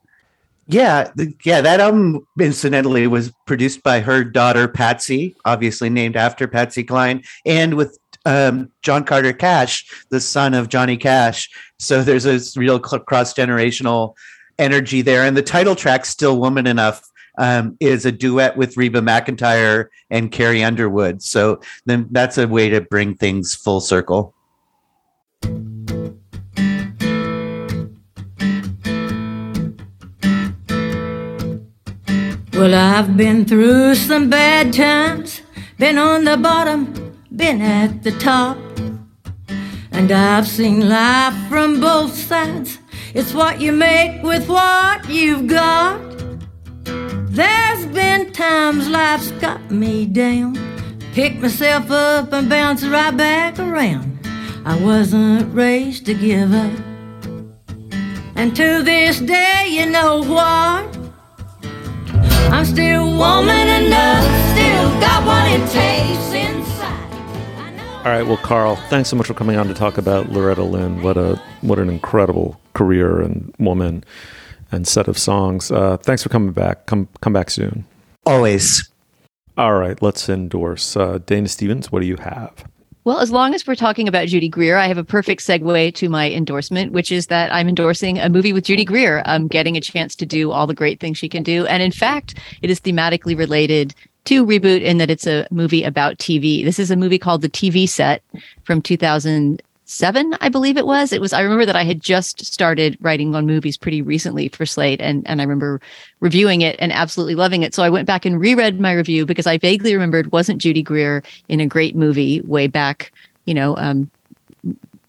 Yeah, yeah, that album incidentally was produced by her daughter Patsy, obviously named after Patsy Cline, and with um, John Carter Cash, the son of Johnny Cash. So there's a real cross generational energy there. And the title track, Still Woman Enough, um, is a duet with Reba McEntire and Carrie Underwood. So then that's a way to bring things full circle. Well, I've been through some bad times, been on the bottom, been at the top. And I've seen life from both sides. It's what you make with what you've got. There's been times life's got me down. Pick myself up and bounce right back around. I wasn't raised to give up. And to this day, you know what? I'm still woman enough, still got what it takes. All right, well, Carl, thanks so much for coming on to talk about Loretta Lynn. What a what an incredible career and woman and set of songs. Uh, thanks for coming back. Come come back soon. Always. All right, let's endorse uh, Dana Stevens. What do you have? Well, as long as we're talking about Judy Greer, I have a perfect segue to my endorsement, which is that I'm endorsing a movie with Judy Greer. I'm getting a chance to do all the great things she can do. And in fact, it is thematically related to Reboot in that it's a movie about TV. This is a movie called The TV Set from 2007, I believe it was. It was, I remember that I had just started writing on movies pretty recently for Slate. And, and I remember reviewing it and absolutely loving it. So I went back and reread my review because I vaguely remembered wasn't Judy Greer in a great movie way back, you know, um,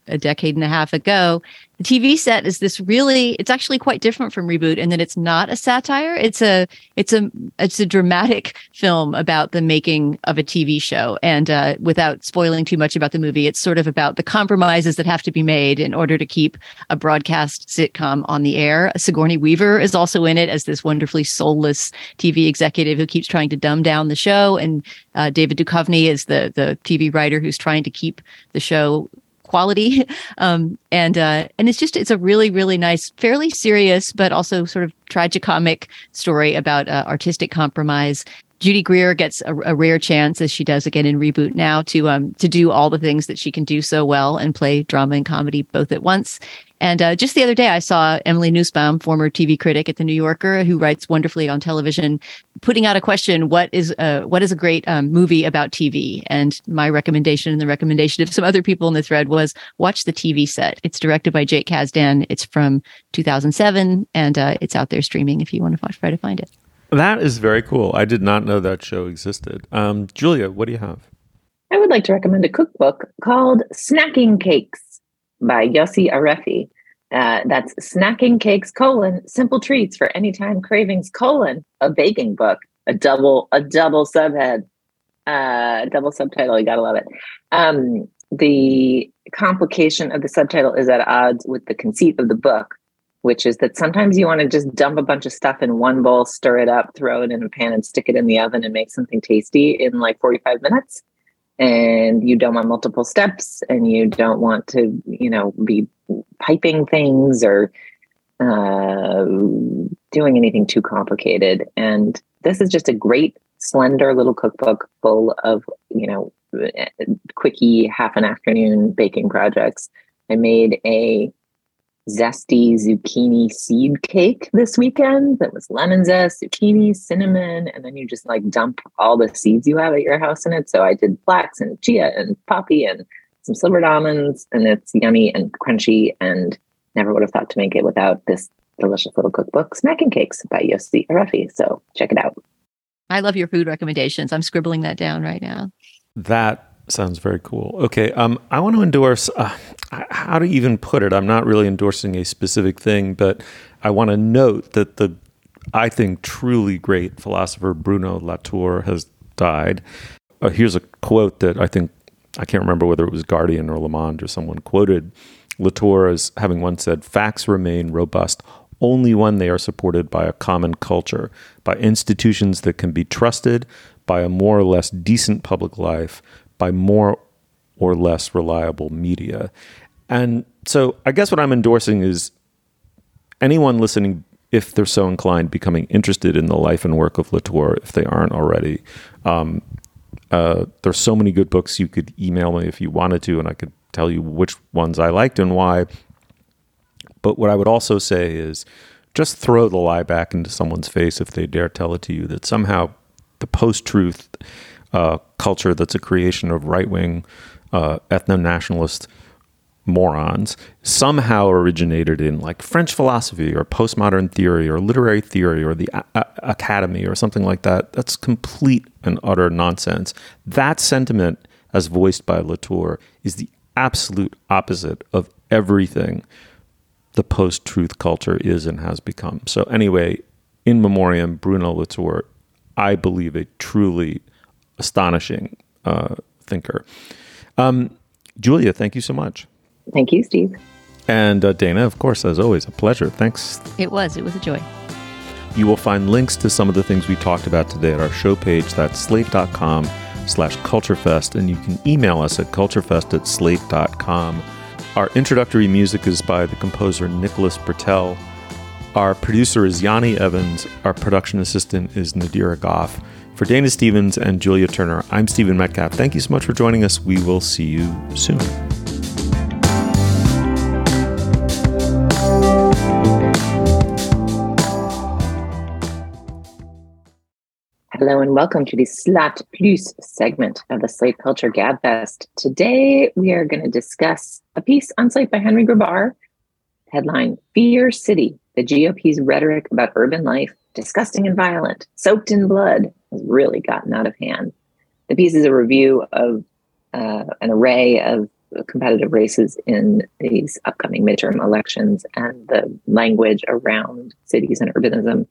a decade and a half ago. The TV set is this really it's actually quite different from Reboot in that it's not a satire. It's a it's a it's a dramatic film about the making of a TV show. And uh, without spoiling too much about the movie, it's sort of about the compromises that have to be made in order to keep a broadcast sitcom on the air. Sigourney Weaver is also in it as this wonderfully soulless TV executive who keeps trying to dumb down the show. And uh, David Duchovny is the the TV writer who's trying to keep the show quality um, and uh, and it's just it's a really really nice fairly serious but also sort of tragicomic story about uh, artistic compromise Judy Greer gets a, a, rare chance, as she does again in reboot now, to um to do all the things that she can do so well and play drama and comedy both at once. And uh, just the other day, I saw Emily Nussbaum, former TV critic at the New Yorker, who writes wonderfully on television, putting out a question: "What is uh, what is a great um, movie about TV?" And my recommendation, and the recommendation of some other people in the thread, was watch the TV set. It's directed by Jake Kasdan. It's from 2007, and uh, it's out there streaming if you want to try to find it. That is very cool. I did not know that show existed. Um, Julia, what do you have? I would like to recommend a cookbook called Snacking Cakes by Yossy Arefi. Uh, that's Snacking Cakes colon Simple Treats for Anytime Cravings colon a baking book. A double a double subhead, uh, double subtitle. You gotta love it. Um, the complication of the subtitle is at odds with the conceit of the book, which is that sometimes you want to just dump a bunch of stuff in one bowl, stir it up, throw it in a pan, and stick it in the oven and make something tasty in like 45 minutes. And you don't want multiple steps and you don't want to, you know, be piping things or uh, doing anything too complicated. And this is just a great, slender little cookbook full of, you know, quickie half an afternoon baking projects. I made a zesty zucchini seed cake this weekend that was lemon zest, zucchini, cinnamon, and then you just like dump all the seeds you have at your house in it. So I did flax and chia and poppy and some slivered almonds, and it's yummy and crunchy. And never would have thought to make it without this delicious little cookbook, Snacking Cakes by Yossy Arefi. So check it out. I love your food recommendations. I'm scribbling that down right now. That sounds very cool. Okay, um, I want to endorse. Uh, how to even put it? I'm not really endorsing a specific thing, but I want to note that the, I think, truly great philosopher Bruno Latour has died. Uh, here's a quote that I think I can't remember whether it was Guardian or Le Monde or someone quoted Latour as having once said, "Facts remain robust." Only when they are supported by a common culture, by institutions that can be trusted, by a more or less decent public life, by more or less reliable media. And so I guess what I'm endorsing is anyone listening, if they're so inclined, becoming interested in the life and work of Latour, if they aren't already. Um, uh, there's so many good books you could email me if you wanted to, and I could tell you which ones I liked and why. But what I would also say is just throw the lie back into someone's face if they dare tell it to you that somehow the post truth uh, culture that's a creation of right wing uh, ethno nationalist morons somehow originated in like French philosophy or postmodern theory or literary theory or the a- a- academy or something like that. That's complete and utter nonsense. That sentiment, as voiced by Latour, is the absolute opposite of everything the post truth culture is and has become. So, anyway, in memoriam, Bruno Latour, I believe a truly astonishing uh, thinker. Um, Julia, thank you so much. Thank you, Steve. And uh, Dana, of course, as always, a pleasure. Thanks. It was. It was a joy. You will find links to some of the things we talked about today at our show page. That's slate.com slash culturefest. And you can email us at culturefest at slate.com. Our introductory music is by the composer Nicholas Britell. Our producer is Yanii Evans. Our production assistant is Nadira Goffe. For Dana Stevens and Julia Turner, I'm Stephen Metcalf. Thank you so much for joining us. We will see you soon. Hello and welcome to the Slate Plus segment of the Slate Culture Gabfest. Today we are going to discuss a piece on Slate by Henry Grabar, headline Fear City, the GOP's rhetoric about urban life, disgusting and violent, soaked in blood, has really gotten out of hand. The piece is a review of uh, an array of competitive races in these upcoming midterm elections and the language around cities and urbanism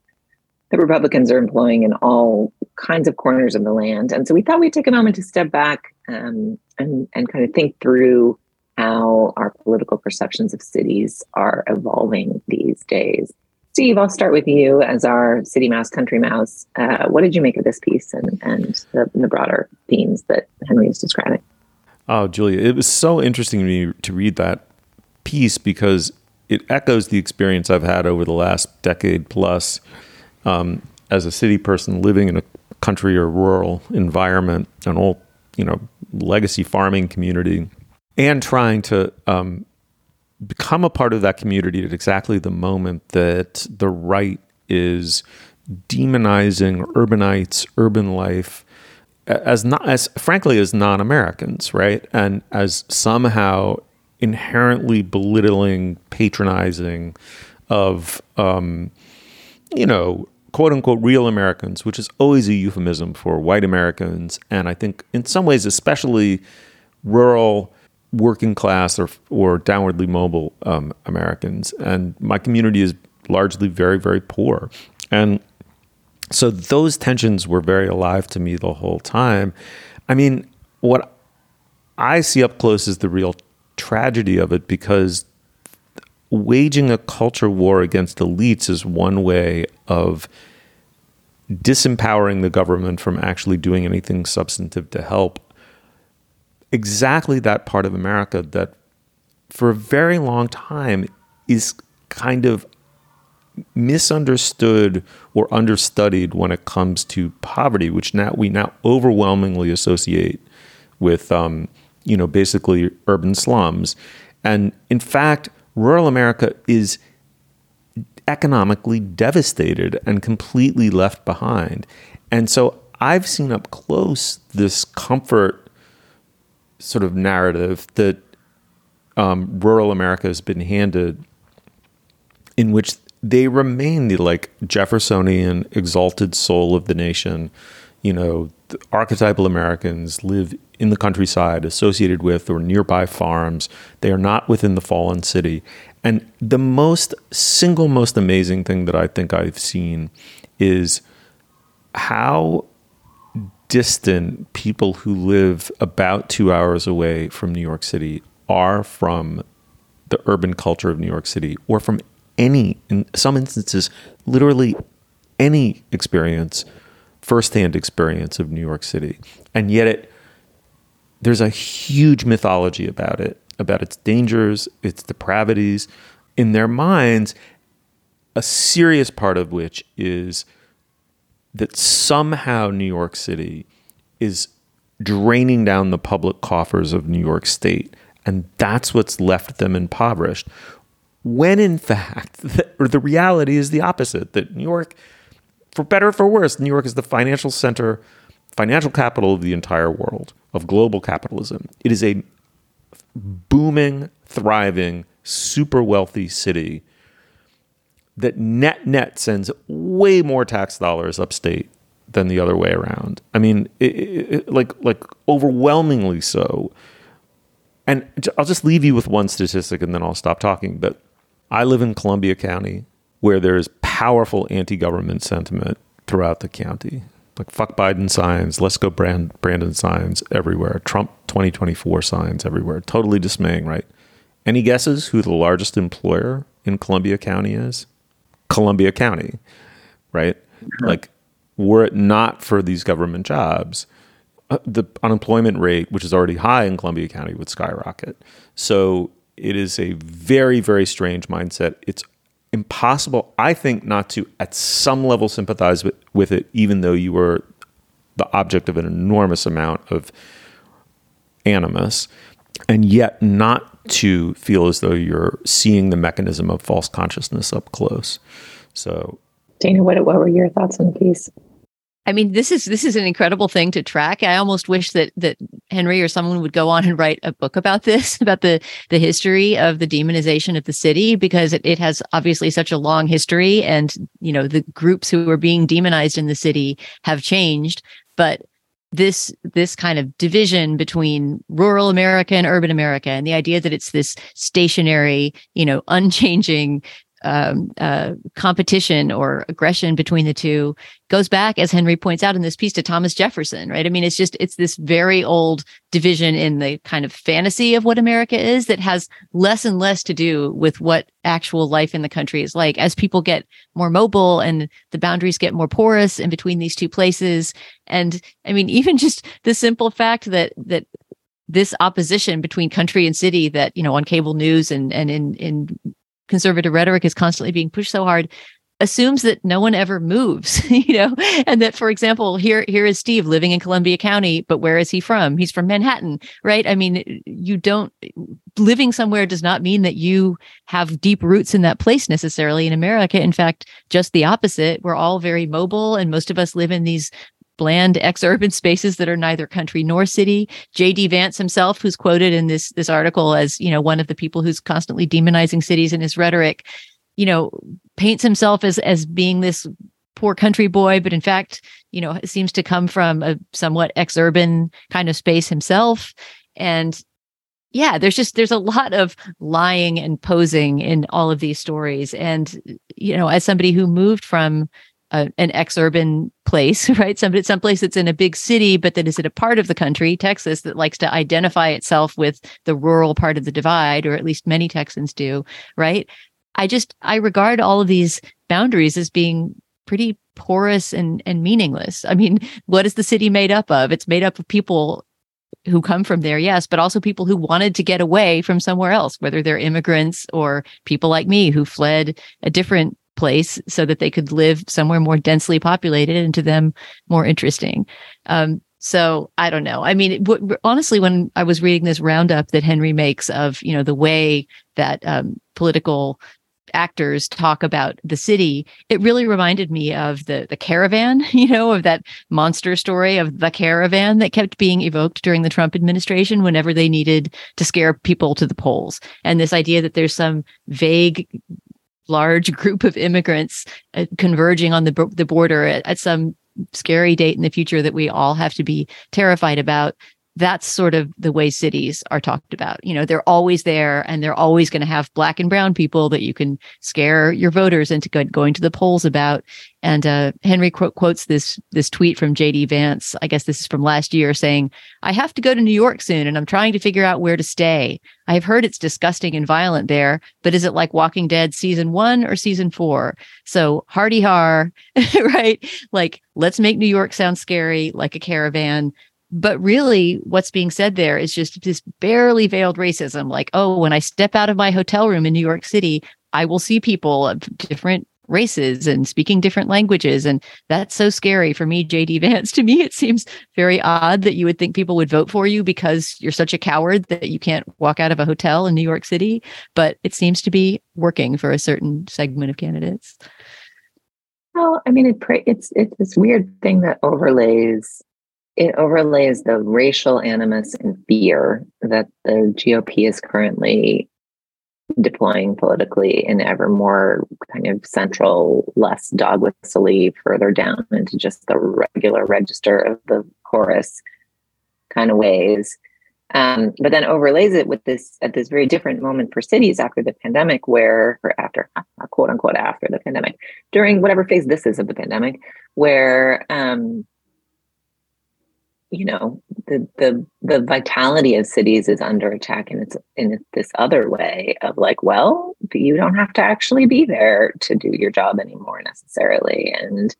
that Republicans are employing in all kinds of corners of the land. And so we thought we'd take a moment to step back um, and, and kind of think through how our political perceptions of cities are evolving these days. Steve, I'll start with you as our city mouse, country mouse. Uh, what did you make of this piece and, and the, the broader themes that Henry is describing? Oh, Julia, it was so interesting to me to read that piece because it echoes the experience I've had over the last decade plus um, as a city person living in a country or rural environment, an old, you know, legacy farming community, and trying to um, become a part of that community at exactly the moment that the right is demonizing urbanites, urban life as not as frankly as non-Americans, right? And as somehow inherently belittling, patronizing of um, you know quote unquote real Americans, which is always a euphemism for white Americans, and I think in some ways, especially rural, working class, or or downwardly mobile um, Americans. And my community is largely very very poor, and so those tensions were very alive to me the whole time. I mean, what I see up close is the real tragedy of it because waging a culture war against elites is one way of disempowering the government from actually doing anything substantive to help exactly that part of America that for a very long time is kind of misunderstood or understudied when it comes to poverty, which now we now overwhelmingly associate with, um, you know, basically urban slums. And in fact, rural America is economically devastated and completely left behind. And so I've seen up close this comfort sort of narrative that um, rural America has been handed, in which they remain the like Jeffersonian exalted soul of the nation. You know, archetypal Americans live in the countryside, associated with or nearby farms. They are not within the fallen city. And the most single most amazing thing that I think I've seen is how distant people who live about two hours away from New York City are from the urban culture of New York City or from any, in some instances, literally any experience, firsthand experience of New York City. And yet it there's a huge mythology about it, about its dangers, its depravities in their minds, a serious part of which is that somehow New York City is draining down the public coffers of New York State. And that's what's left them impoverished. When in fact, the, the reality is the opposite that New York, for better or for worse, New York is the financial center financial capital of the entire world, of global capitalism. It is a booming, thriving, super wealthy city that net net sends way more tax dollars upstate than the other way around. I mean, it, it, like like overwhelmingly so. And I'll just leave you with one statistic and then I'll stop talking. But I live in Columbia County, where there's powerful anti-government sentiment throughout the county like fuck Biden signs, let's go Brand, Brandon signs everywhere, Trump 2024 signs everywhere. Totally dismaying, right? Any guesses who the largest employer in Columbia County is? Columbia County, right? Like, were it not for these government jobs, uh, the unemployment rate, which is already high in Columbia County, would skyrocket. So it is a very, very strange mindset. It's impossible, I think, not to at some level sympathize with, with it, even though you were the object of an enormous amount of animus, and yet not to feel as though you're seeing the mechanism of false consciousness up close. So, Dana, what, what were your thoughts on the piece? I mean, this is this is an incredible thing to track. I almost wish that that Henry or someone would go on and write a book about this, about the the history of the demonization of the city, because it, it has obviously such a long history, and you know the groups who are being demonized in the city have changed, but this this kind of division between rural America and urban America, and the idea that it's this stationary, you know, unchanging um, uh, competition or aggression between the two goes back, as Henry points out in this piece, to Thomas Jefferson, right? I mean, it's just, it's this very old division in the kind of fantasy of what America is that has less and less to do with what actual life in the country is like. As people get more mobile and the boundaries get more porous in between these two places. And I mean, even just the simple fact that, that this opposition between country and city that you know on cable news and and in in conservative rhetoric is constantly being pushed so hard assumes that no one ever moves you know and that for example here here is steve living in columbia county but where is he from? He's from manhattan right? I mean you don't living somewhere does not mean that you have deep roots in that place necessarily in america. In fact just the opposite. We're all very mobile and most of us live in these bland ex-urban spaces that are neither country nor city. J.D. Vance himself, who's quoted in this this article as you know one of the people who's constantly demonizing cities in his rhetoric, you know, paints himself as as being this poor country boy, but in fact, you know, seems to come from a somewhat ex-urban kind of space himself. And yeah, there's just there's a lot of lying and posing in all of these stories. And you know, as somebody who moved from a, an ex-urban place, right? Some someplace that's in a big city, but that is in a part of the country, Texas, that likes to identify itself with the rural part of the divide, or at least many Texans do, right? I just I regard all of these boundaries as being pretty porous and and meaningless. I mean, what is the city made up of? It's made up of people who come from there, yes, but also people who wanted to get away from somewhere else, whether they're immigrants or people like me who fled a different place so that they could live somewhere more densely populated and to them more interesting. Um, so I don't know. I mean, w- honestly, when I was reading this roundup that Henry makes of you know the way that um, political actors talk about the city, it really reminded me of the the caravan, you know, of that monster story of the caravan that kept being evoked during the Trump administration whenever they needed to scare people to the polls. And this idea that there's some vague large group of immigrants uh, converging on the the border at, at some scary date in the future that we all have to be terrified about that's sort of the way cities are talked about. You know, they're always there and they're always going to have black and brown people that you can scare your voters into go- going to the polls about. And uh, Henry qu- quotes this this tweet from JD Vance. I guess this is from last year saying, "I have to go to New York soon and I'm trying to figure out where to stay. I've heard it's disgusting and violent there, but is it like Walking Dead season 1 or season 4?" So, hardy har, right? Like let's make New York sound scary like a caravan but really, what's being said there is just this barely veiled racism. Like, oh, when I step out of my hotel room in New York City, I will see people of different races and speaking different languages. And that's so scary for me, JD Vance. To me, it seems very odd that you would think people would vote for you because you're such a coward that you can't walk out of a hotel in New York City. But it seems to be working for a certain segment of candidates. Well, I mean, it, it's it's this weird thing that overlays it overlays the racial animus and fear that the GOP is currently deploying politically in ever more kind of central, less dog whistly, further down into just the regular register of the chorus kind of ways. Um, but then overlays it with this at this very different moment for cities after the pandemic, where or after quote unquote after the pandemic, during whatever phase this is of the pandemic, where um, you know, the the the vitality of cities is under attack and it's in this other way of like well you don't have to actually be there to do your job anymore necessarily. And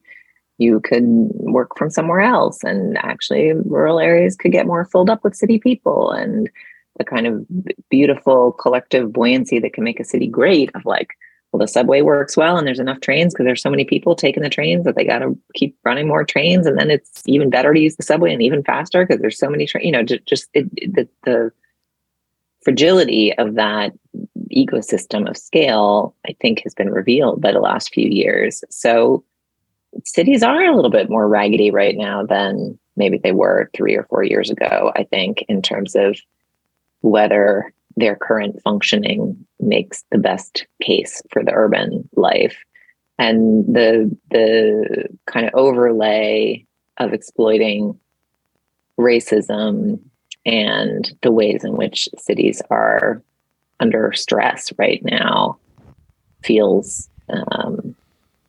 you could work from somewhere else and actually rural areas could get more filled up with city people. And the kind of beautiful collective buoyancy that can make a city great of like well the subway works well and there's enough trains because there's so many people taking the trains that they got to keep running more trains and then it's even better to use the subway and even faster because there's so many trains you know just, just it, it, the, the fragility of that ecosystem of scale i think has been revealed by the last few years. So cities are a little bit more raggedy right now than maybe they were three or four years ago i think in terms of whether their current functioning makes the best case for the urban life and the the kind of overlay of exploiting racism and the ways in which cities are under stress right now feels um,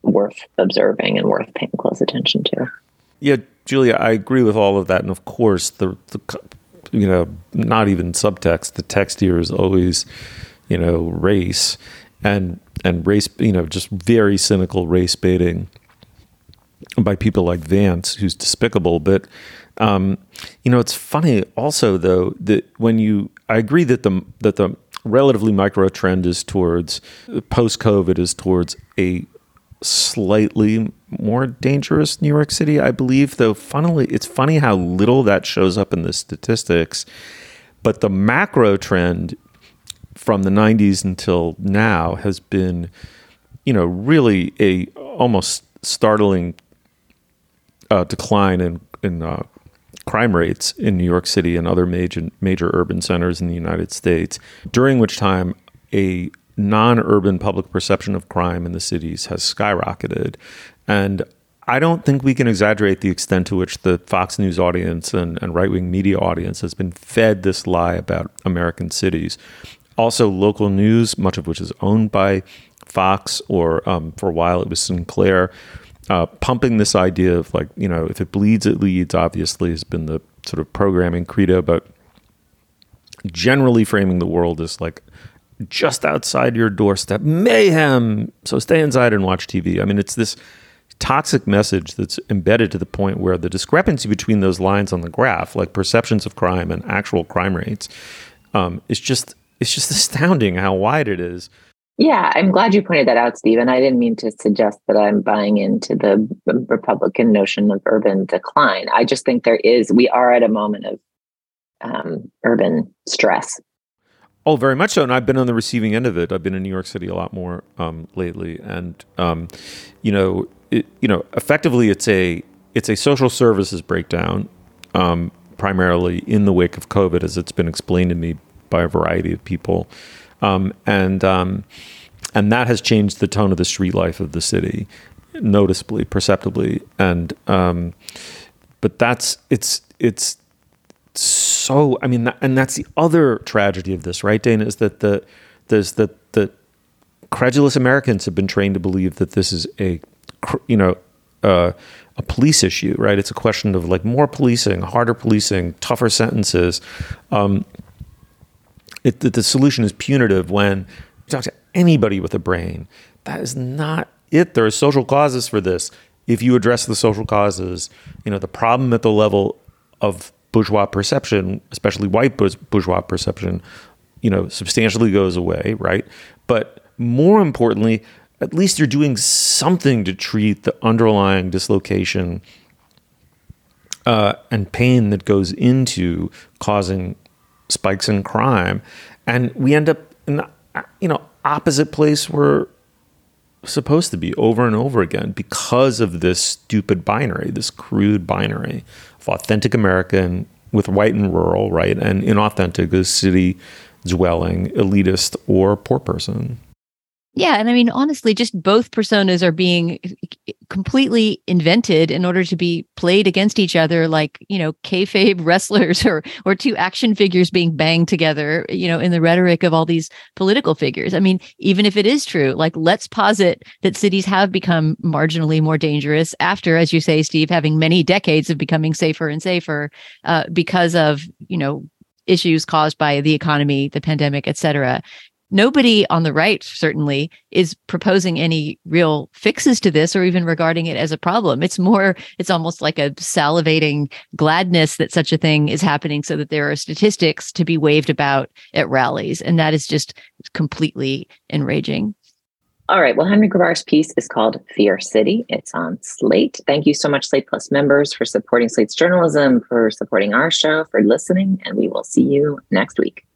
worth observing and worth paying close attention to. Yeah, Julia, I agree with all of that, and of course, the, the you know, not even subtext. The text here is always, you know, race and and race, you know, just very cynical race baiting by people like Vance, who's despicable. But um, you know, it's funny also though that when you, I agree that the that the relatively micro trend is towards post COVID is towards a slightly more dangerous New York City, I believe. Though, funnily, it's funny how little that shows up in the statistics. But the macro trend from the 90s until now has been, you know, really a almost startling uh, decline in in uh, crime rates in New York City and other major major urban centers in the United States. During which time, a non urban public perception of crime in the cities has skyrocketed. And I don't think we can exaggerate the extent to which the Fox News audience and, and right wing media audience has been fed this lie about American cities. Also, local news, much of which is owned by Fox, or um, for a while it was Sinclair, uh, pumping this idea of like, you know, if it bleeds, it leads, obviously, has been the sort of programming credo, but generally framing the world as like just outside your doorstep. Mayhem. So stay inside and watch TV. I mean, it's this toxic message that's embedded to the point where the discrepancy between those lines on the graph, like perceptions of crime and actual crime rates, um, is just it's just astounding how wide it is. Yeah, I'm glad you pointed that out, Stephen. I didn't mean to suggest that I'm buying into the Republican notion of urban decline. I just think there is, we are at a moment of um, urban stress Oh, very much so. And I've been on the receiving end of it. I've been in New York City a lot more um, lately, and um, you know, it, you know, effectively, it's a it's a social services breakdown, um, primarily in the wake of COVID, as it's been explained to me by a variety of people, um, and um, and that has changed the tone of the street life of the city noticeably, perceptibly, and um, but that's it's it's so i mean and that's the other tragedy of this right dana is that the there's the the credulous americans have been trained to believe that this is a you know uh, a police issue right? It's a question of like more policing harder policing tougher sentences. Um, it, the, the solution is punitive when you talk to anybody with a brain. That is not it. There are social causes for this. If you address the social causes you know the problem at the level of bourgeois perception, especially white bourgeois perception, you know, substantially goes away, right? But more importantly, at least you're doing something to treat the underlying dislocation uh, and pain that goes into causing spikes in crime, and we end up in the you know opposite place we're supposed to be over and over again because of this stupid binary, this crude binary authentic American with white and rural, right, and inauthentic is city dwelling, elitist, or poor person. Yeah, and I mean honestly, just both personas are being completely invented in order to be played against each other, like you know kayfabe wrestlers or or two action figures being banged together. You know, in the rhetoric of all these political figures. I mean, even if it is true, like let's posit that cities have become marginally more dangerous after, as you say, Steve, having many decades of becoming safer and safer uh, because of you know issues caused by the economy, the pandemic, et cetera nobody on the right certainly is proposing any real fixes to this or even regarding it as a problem it's more it's almost like a salivating gladness that such a thing is happening so that there are statistics to be waved about at rallies and that is just completely enraging all right. Well, Henry Grabar's piece is called Fear City. It's on Slate. Thank you so much, Slate Plus members, for supporting Slate's journalism, for supporting our show, for listening, and we will see you next week.